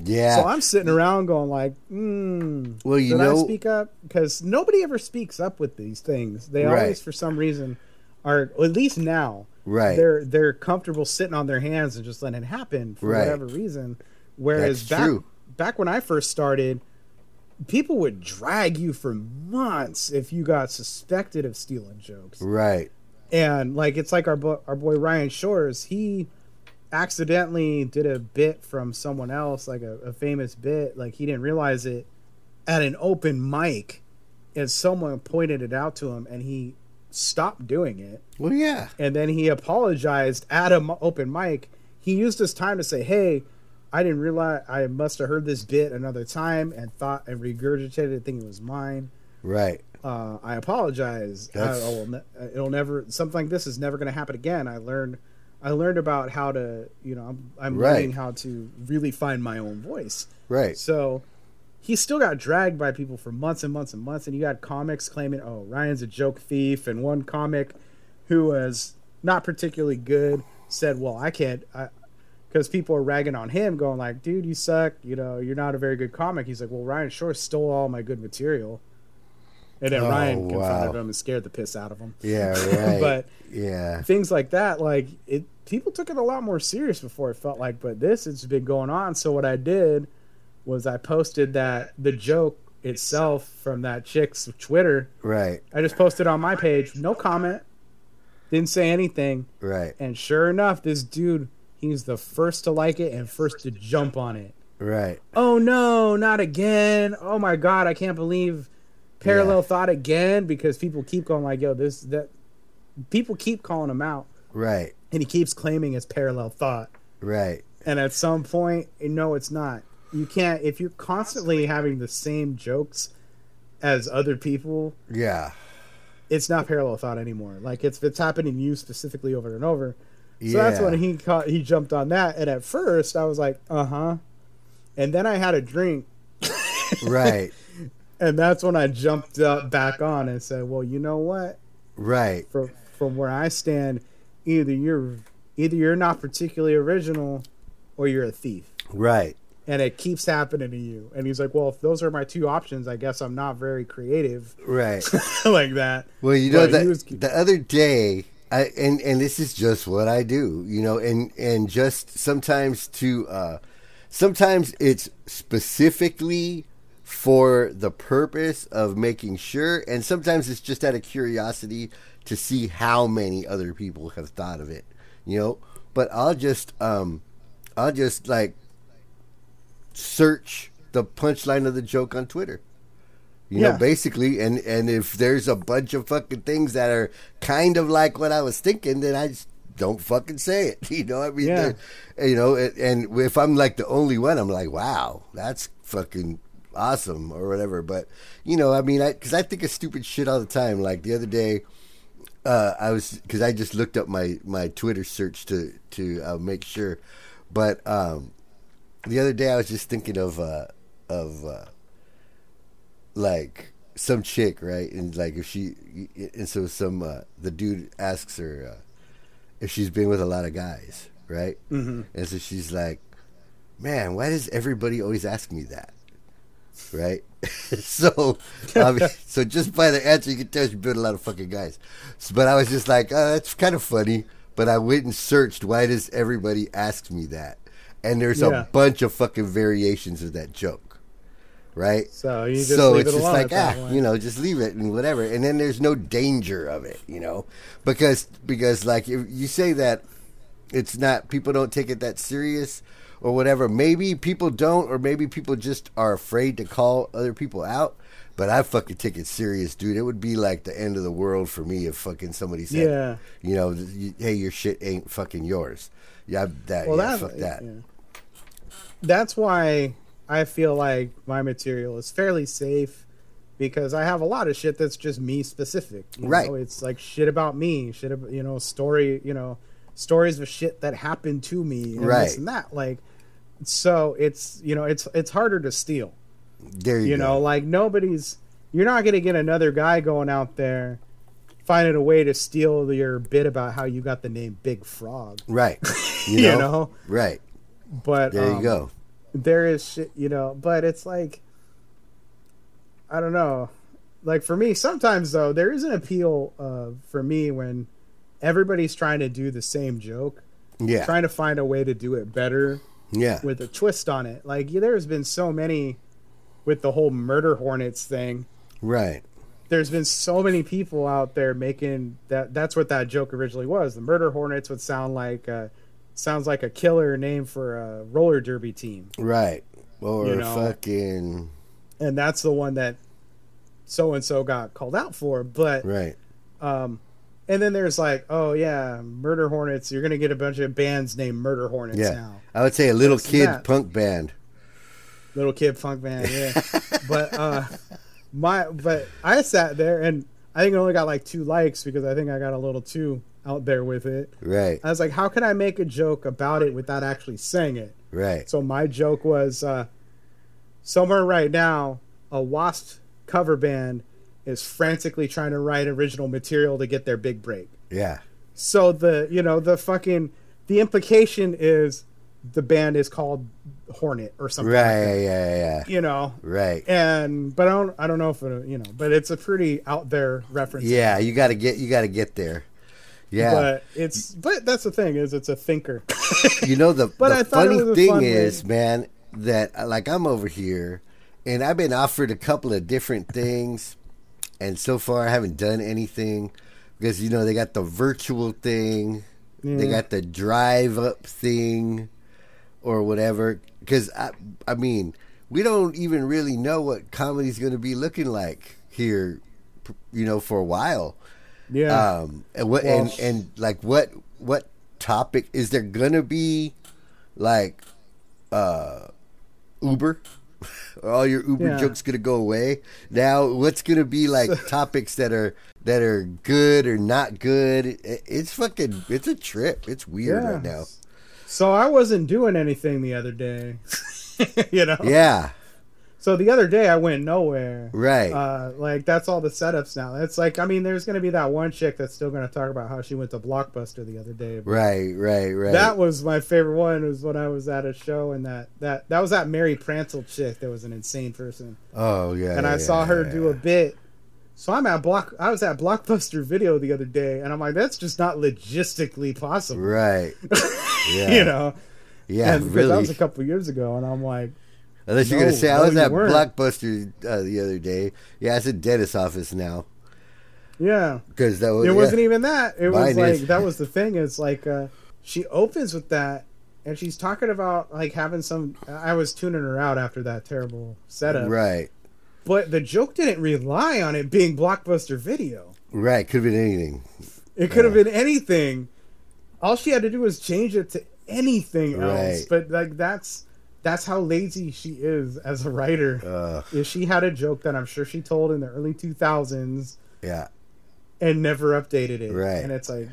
Yeah. So I'm sitting around going like, hmm. Well, you Did know- I speak up? Because nobody ever speaks up with these things. They Right. always, for some reason, are at least now. Right. They're they're comfortable sitting on their hands and just letting it happen for Right. whatever reason. Whereas That's back true. back when I first started, people would drag you for months if you got suspected of stealing jokes right. and like it's like our boy, our boy Ryan Shores, he accidentally did a bit from someone else, like a, a famous bit, like he didn't realize it at an open mic, and someone pointed it out to him, and he stopped doing it, Well, yeah. and then he apologized at an open mic. He used his time to say, "Hey." I didn't realize I must have heard this bit another time and thought and regurgitated it, thinking it was mine Right. uh, I apologize. I, I will ne- it'll never something like this is never going to happen again. I learned I learned about how to you know I'm, I'm Right. learning how to really find my own voice. Right. So he still got dragged by people for months and months and months, and you got comics claiming, "Oh, Ryan's a joke thief," and one comic who was not particularly good said, "Well, I can't." because people are ragging on him, going like, "Dude, you suck. You know, you're not a very good comic." He's like, "Well, Ryan Shore stole all my good material," and then Oh, Ryan confronted wow. him and scared the piss out of him. Yeah. [laughs] Right. But yeah. things like that, like it, people took it a lot more serious before. It felt like, but this has been going on. So what I did was I posted that the joke itself from that chick's Twitter. Right. I just posted on my page, no comment, didn't say anything, Right. and sure enough, this dude, he's the first to like it and first to jump on it. Right. Oh no, not again! Oh my god, I can't believe parallel Yeah. thought again because people keep going like, yo, this that. People keep calling him out Right. and he keeps claiming it's parallel thought. Right. And at some point, no, it's not. You can't if you're constantly having the same jokes as other people. Yeah. It's not parallel thought anymore. Like it's it's happening to you specifically over and over. So yeah. that's when he caught, he jumped on that. And at first, I was like, uh huh. And then I had a drink, Right. [laughs] and that's when I jumped up back on and said, well, you know what? Right. from from where I stand, either you're either you're not particularly original, or you're a thief, Right. and it keeps happening to you. And he's like, "Well, if those are my two options, I guess I'm not very creative Right. [laughs] like that." Well, you know the was- the other day, I and and this is just what I do, you know, and and just sometimes to uh sometimes it's specifically for the purpose of making sure and sometimes it's just out of curiosity to see how many other people have thought of it, you know. But I'll just um I'll just like search the punchline of the joke on Twitter. You Yeah. know, basically, and and if there's a bunch of fucking things that are kind of like what I was thinking, then I just don't fucking say it. [laughs] You know, I mean, Yeah. you know, and, and if I'm like the only one, I'm like, wow, that's fucking awesome or whatever. But you know, I mean, I because I think of stupid shit all the time. Like the other day, uh, I was because I just looked up my my Twitter search to to uh, make sure, but um, the other day I was just thinking of uh, of uh, like some chick, right? And like if she and so some uh, the dude asks her uh, if she's been with a lot of guys, right? Mm-hmm. And so she's like, "Man, why does everybody always ask me that?" Right? [laughs] so, [laughs] so just by the answer, you can tell she's been a lot of fucking guys. So, but I was just like, oh, that's kind of funny. But I went and searched, why does everybody ask me that? And there's Yeah. a bunch of fucking variations of that joke, right? So you just so leave it's it just alone like ah, point. you know, just leave it and whatever. And then there's no danger of it, you know, because because like if you say that it's not people don't take it that serious or whatever. Maybe people don't, or maybe people just are afraid to call other people out. But I fucking take it serious, dude. It would be like the end of the world for me if fucking somebody said, Yeah. you know, hey, your shit ain't fucking yours. Yeah, that. Well, yeah, that- fuck that. yeah. That's why I feel like my material is fairly safe because I have a lot of shit that's just me specific. you Right. know? It's like shit about me, shit about, you know, story, you know, stories of shit that happened to me and Right. this and that. Like, so it's, you know, it's, it's harder to steal. There you, You know, like nobody's you're not going to get another guy going out there finding a way to steal your bit about how you got the name Big Frog. right. [laughs] You You know, know? right. But There you um, go. There is shit, you know, but it's like I don't know. Like for me, sometimes though, there is an appeal uh, for me when everybody's trying to do the same joke, Yeah, trying to find a way to do it better yeah, with a twist on it. Like yeah, there's been so many with the whole murder hornets thing. right. there's been so many people out there making that that's what that joke originally was the murder hornets would sound like uh sounds like a killer name for a roller derby team Right. Or You know. fucking and that's the one that so and so got called out for but right. um and then there's like oh yeah murder hornets you're gonna get a bunch of bands named murder hornets Yeah. now I would say a little kid that. punk band. little kid punk band yeah [laughs] but uh my but i sat there and i think it only got like two likes because i think i got a little too out there with it Right. I was like, how can I make a joke about it without actually saying it? Right. So my joke was uh, somewhere right now, a Wasp cover band is frantically trying to write original material to get their big break. Yeah. So the you know the fucking the implication is the band is called Hornet or something. like Right. that, Yeah. Yeah. you know, Right. and but I don't I don't know if it, you know, but it's a pretty out there reference. Yeah. You got to get. You got to get there. Yeah. But it's but that's the thing is it's a thinker. [laughs] you know the, [laughs] But the I thought it funny thing fun is, man, that like I'm over here, and I've been offered a couple of different things, and so far I haven't done anything because you know they got the virtual thing, they got the drive up thing, or whatever. Because I, I mean, we don't even really know what comedy's going to be looking like here, you know, for a while Yeah. um and what Well, and and like what what topic is there gonna be like uh uber Are all your uber Yeah. jokes gonna go away now what's gonna be like [laughs] topics that are that are good or not good it's fucking it's a trip it's weird right now So I wasn't doing anything the other day. [laughs] you know? yeah So the other day I went nowhere. right Uh, like that's all the setups now. It's like I mean, there's gonna be that one chick that's still gonna talk about how she went to Blockbuster the other day. Right right right That was my favorite one. Was when I was at a show and that that that was that Mary Prancel chick that was an insane person, oh yeah and I yeah, saw her yeah, do yeah. a bit. So I'm at block. I was at Blockbuster Video the other day, and I'm like, that's just not logistically possible. right [laughs] yeah You know, yeah and really that was a couple years ago, and I'm like, Unless you're No, gonna say I no, was at weren't. Blockbuster uh, the other day. Yeah, it's a dentist office now yeah, because that was it yeah. wasn't even that. It was Mine like is. that was the thing. It's like uh, she opens with that, and she's talking about like having some. I was tuning her out after that terrible setup, right, but the joke didn't rely on it being Blockbuster Video. right. Could have been anything. It could have been anything. All she had to do was change it to anything else. Right. But like that's that's how lazy she is as a writer. If she had a joke that I'm sure she told in the early 2000s, yeah, and never updated it. Right. And it's like,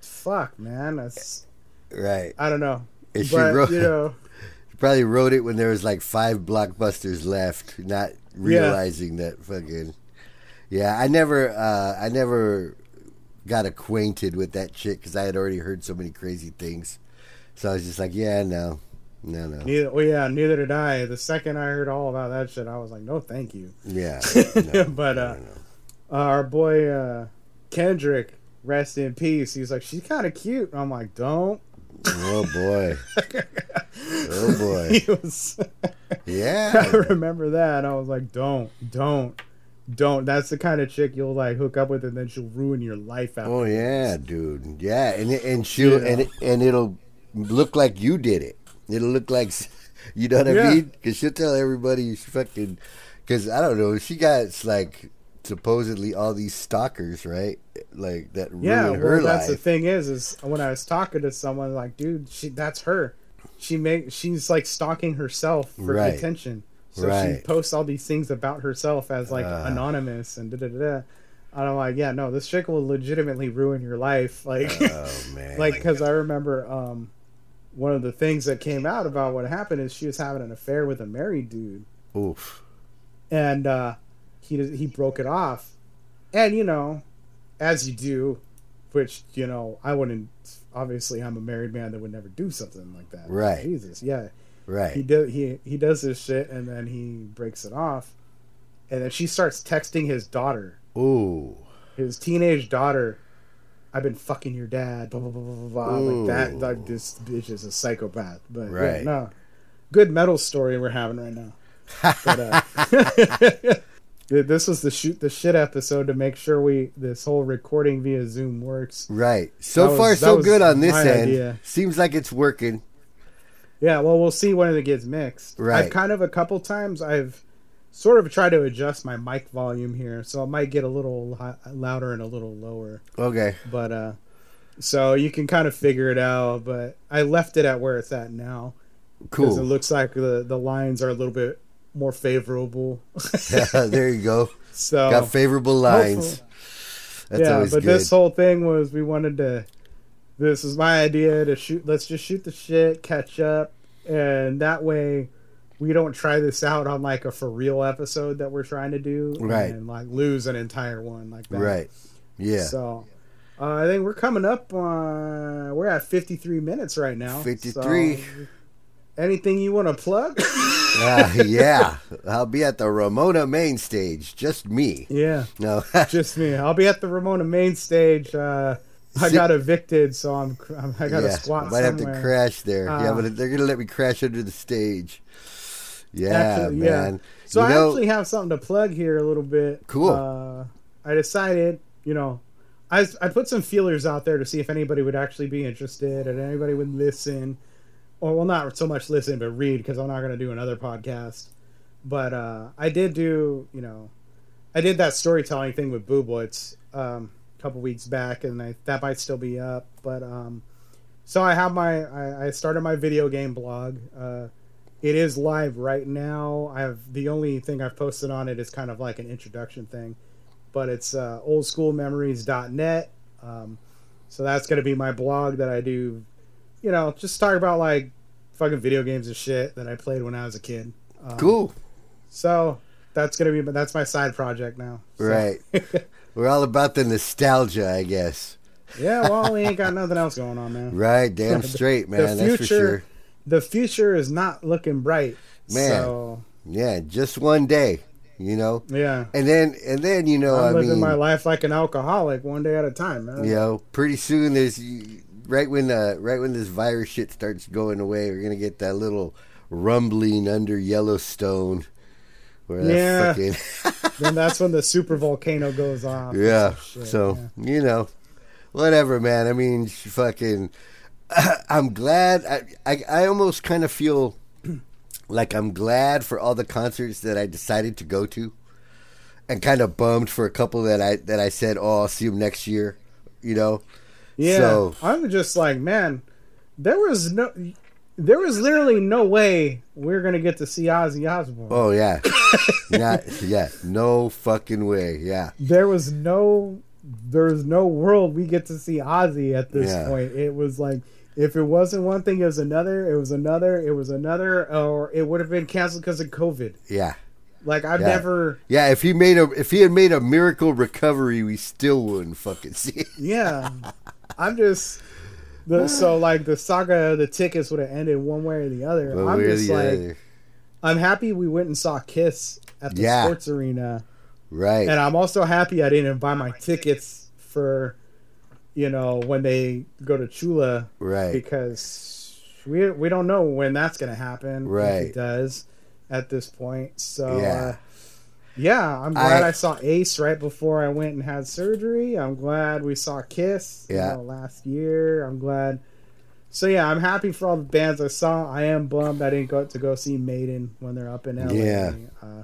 fuck, man. That's Right. I don't know. And she wrote- you know, [laughs] She probably wrote it when there was like five blockbusters left, not realizing that fucking. Yeah, I never, uh, I never got acquainted with that chick because I had already heard so many crazy things. So I was just like, yeah, no, no, no, neither. Well, yeah, neither did I. The second I heard all about that shit, I was like, no, thank you. yeah. [laughs] no, but uh, no, no. uh, our boy uh, Kendrick, rest in peace. He's like, she's kind of cute. I'm like, don't. oh boy, [laughs] oh boy, was. [laughs] I remember that. I was like, don't, don't, don't. That's the kind of chick you'll like hook up with, and then she'll ruin your life out. oh yeah, dude, yeah, and and she'll Yeah. and and it'll look like you did it. It'll look like, you know what I Yeah. mean? Because she'll tell everybody you fucking. Because I don't know, she got like supposedly all these stalkers, right? Like that Yeah, well, that's the thing is, is when I was talking to someone, like, dude, she that's her. She make she's like stalking herself for Right. attention. So she posts all these things about herself as like Ah. anonymous and da da da. da. And I'm like, yeah, no, this chick will legitimately ruin your life. Like, Oh [laughs] man, like because I remember um, one of the things that came out about what happened is she was having an affair with a married dude oof, and uh, he he broke it off, and you know, as you do, which you know I wouldn't. Obviously, I'm a married man that would never do something like that. Right. Jesus, yeah. Right. He does he he does this shit, and then he breaks it off, and then she starts texting his daughter, Ooh, his teenage daughter. I've been fucking your dad. Blah blah blah blah blah. Like that. Like this bitch is a psychopath. But yeah, Right. no, good metal story we're having right now. But, uh, [laughs] this was the shoot the shit episode to make sure we this whole recording via Zoom works. right. So That far, so good on this end. idea. Seems like it's working. Yeah, well, we'll see when it gets mixed. Right. I've kind of a couple times I've sort of try to adjust my mic volume here, so it might get a little hi- louder and a little lower. Okay, But uh, so you can kind of figure it out. But I left it at where it's at now because it looks like the the lines are a little bit more favorable. [laughs] yeah, there you go. [laughs] so Got favorable lines. That's yeah, always but good. this whole thing was we wanted to. This is my idea to shoot. Let's just shoot the shit, catch up, and that way we don't try this out on like a for real episode that we're trying to do, Right. And like lose an entire one like that, right. Yeah. So uh, I think we're coming up. on we're at fifty three minutes right now. 53. So, anything you want to plug? [laughs] Uh, yeah, I'll be at the Ramona main stage. Just me. yeah. No, [laughs] just me. I'll be at the Ramona main stage. Uh, I got evicted, so I'm. I'm I got to yeah, squat might have to crash there. yeah, Uh, but they're gonna let me crash under the stage. Yeah, man. So You I know- actually have something to plug here a little bit. Cool. Uh, I decided, you know, I I put some feelers out there to see if anybody would actually be interested and anybody would listen, or well, not so much listen, but read because I'm not going to do another podcast. But uh, I did do, you know, I did that storytelling thing with Boo Boys um, a couple weeks back, and I, that might still be up. But um, so I have my I, I started my video game blog. Uh, it is live right now. I have the only thing I've posted on it is kind of like an introduction thing, but it's uh, oldschoolmemories.net. Um, so that's gonna be my blog that I do. You know, just talk about like fucking video games and shit that I played when I was a kid. Um, cool. So that's gonna be that's my side project now. So- Right. [laughs] We're all about the nostalgia, I guess. yeah. Well, we ain't got nothing else going on, man. Right. Damn [laughs] straight, The man. That's for sure. The future is not looking bright. Man. So Yeah, just one day. You know, yeah. and then and then you know, I'm I living mean, my life like an alcoholic, one day at a time, man. you know, pretty soon there's right when uh, right when this virus shit starts going away, we're gonna get that little rumbling under Yellowstone, where that Yeah. fucking [laughs] then that's when the super volcano goes off. yeah. shit, So yeah. you know, whatever, man. I mean, fucking. [coughs] I'm glad. I I, I almost kind of feel [clears throat] like I'm glad for all the concerts that I decided to go to, and kind of bummed for a couple that I that I said, oh, I'll see them next year. You know. yeah. So I'm just like, man, there was no, there was literally no way we are gonna get to see Ozzy Osbourne. oh yeah, [laughs] not yeah, no fucking way. Yeah, There was no there's no world we get to see Ozzy at this Yeah. point. It was like if it wasn't one thing, it was another. It was another. It was another, or it would have been canceled because of COVID. Yeah. Like I've Yeah. never. Yeah, if he made a if he had made a miracle recovery, we still wouldn't fucking see it. [laughs] Yeah, I'm just. The, [sighs] so like the saga of the tickets would have ended one way or the other. One I'm just like other. I'm happy we went and saw Kiss at the Yeah. sports arena. Right. and I'm also happy I didn't buy my tickets for, you know, when they go to Chula, right. because we we don't know when that's gonna happen. if Right. it does at this point. So Yeah. yeah, uh, yeah, I'm glad I- I, saw Ace right before I went and had surgery. I'm glad we saw Kiss, you know, last year. I'm glad. So yeah, I'm happy for all the bands I saw. I am bummed I didn't go to go see Maiden when they're up in LA. Yeah. Uh,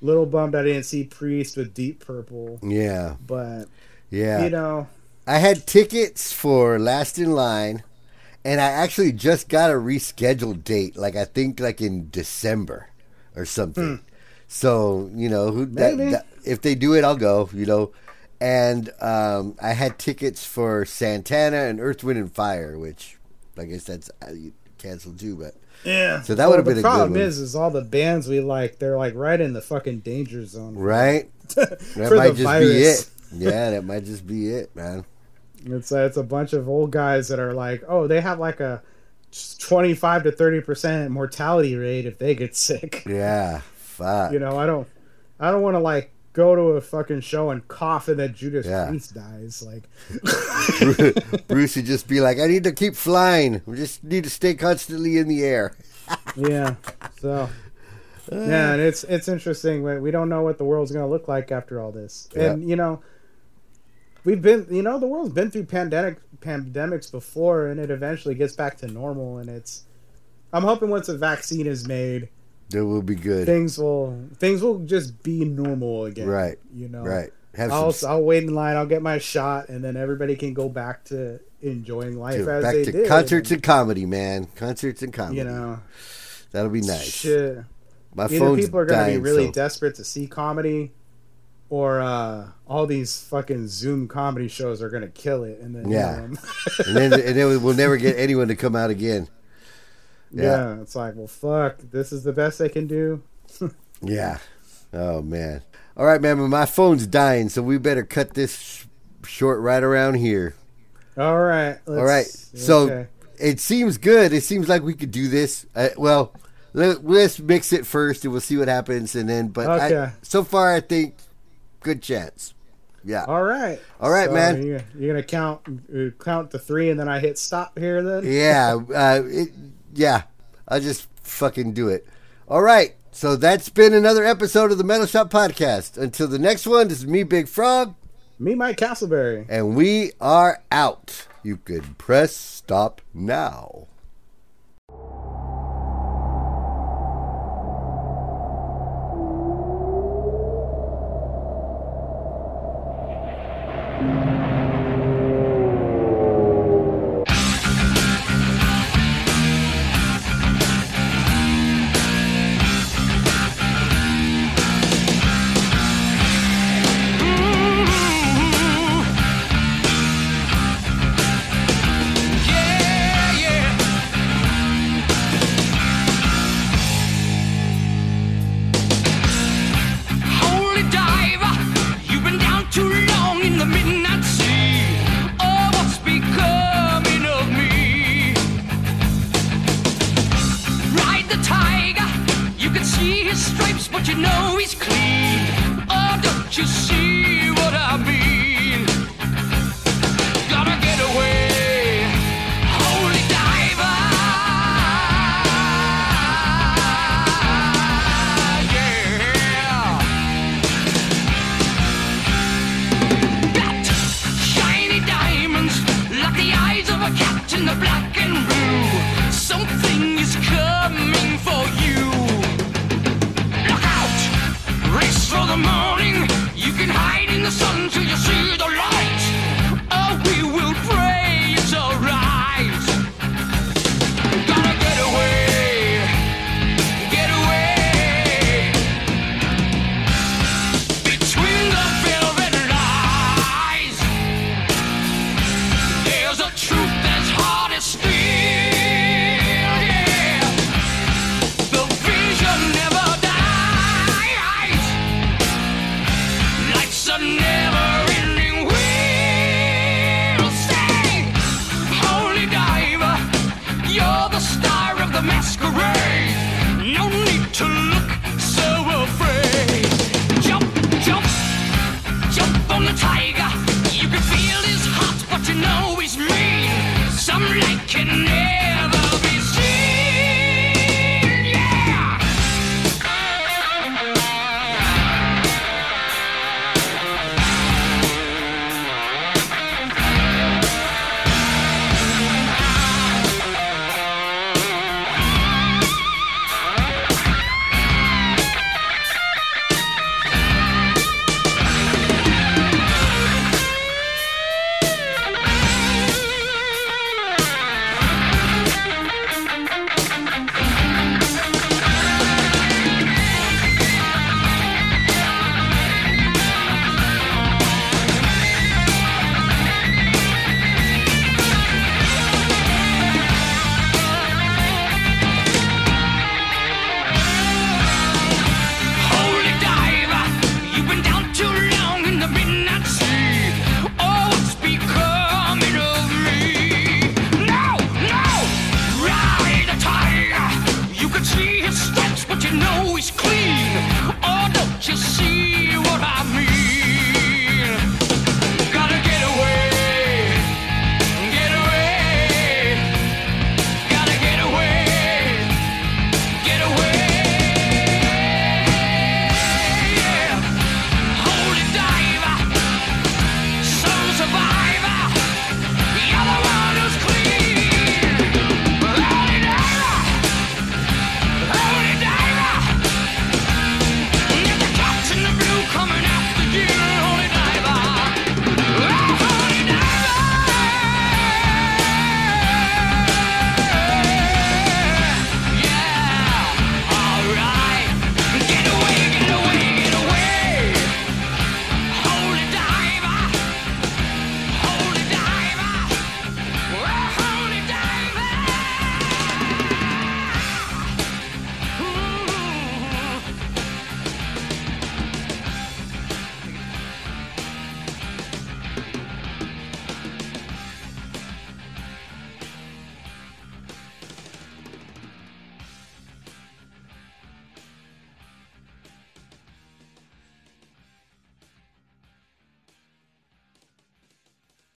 little bummed I didn't see Priest with Deep Purple, Yeah. but Yeah. you know, I had tickets for Last in Line, and I actually just got a rescheduled date. Like I think like in December or something. So you know who that. That- if they do it, I'll go. You know, and um, I had tickets for Santana and Earth, Wind and Fire, which I guess that's canceled too. But yeah. So that would've been a the problem is, is all the bands we like, they're like right in the fucking danger zone. right, [laughs] that might just virus. be it. Yeah, that might just be it, man. It's a, it's a bunch of old guys that are like, oh, they have like a twenty five to thirty percent mortality rate if they get sick. [laughs] Yeah, fuck. You know, I don't, I don't want to like go to a fucking show and cough and that Judas Yeah. Priest dies. Like, [laughs] Bruce would just be like, I need to keep flying. We just need to stay constantly in the air. [laughs] yeah. So, [sighs] yeah, and it's it's interesting. We we don't know what the world's gonna look like after all this, and you know, we've been, you know, the world's been through pandemic pandemics before, and it eventually gets back to normal. And it's, I'm hoping once a vaccine is made, That will be good. things will things will just be normal again. Right. You know. Right. Have I'll some I'll wait in line. I'll get my shot, and then everybody can go back to enjoying life as back they to did. concerts and comedy, man. Concerts and comedy. you know, That'll be nice. shit. My Either phone's people are going to be really so- desperate to see comedy, or uh, all these fucking Zoom comedy shows are going to kill it. And then Yeah. um, [laughs] and then and then we'll never get anyone to come out again. yeah. it's like, well, fuck, this is the best they can do. [laughs] Yeah. Oh man. All right, man. My phone's dying, so we better cut this sh- short right around here. All right, let's, All right. So okay. it seems good. It seems like we could do this. Uh, well, let, let's mix it first, and we'll see what happens. And then, but I, so far, I think good chance. Yeah. all right, All right, So man. You're, you're gonna count uh, count to three, and then I hit stop here. Then Yeah. [laughs] Uh, it, yeah. I'll just fucking do it. All right. So that's been another episode of the Metal Shop Podcast. Until the next one, this is me, Big Frog, me, Mike Castleberry. and we are out. You can press stop now. Yeah,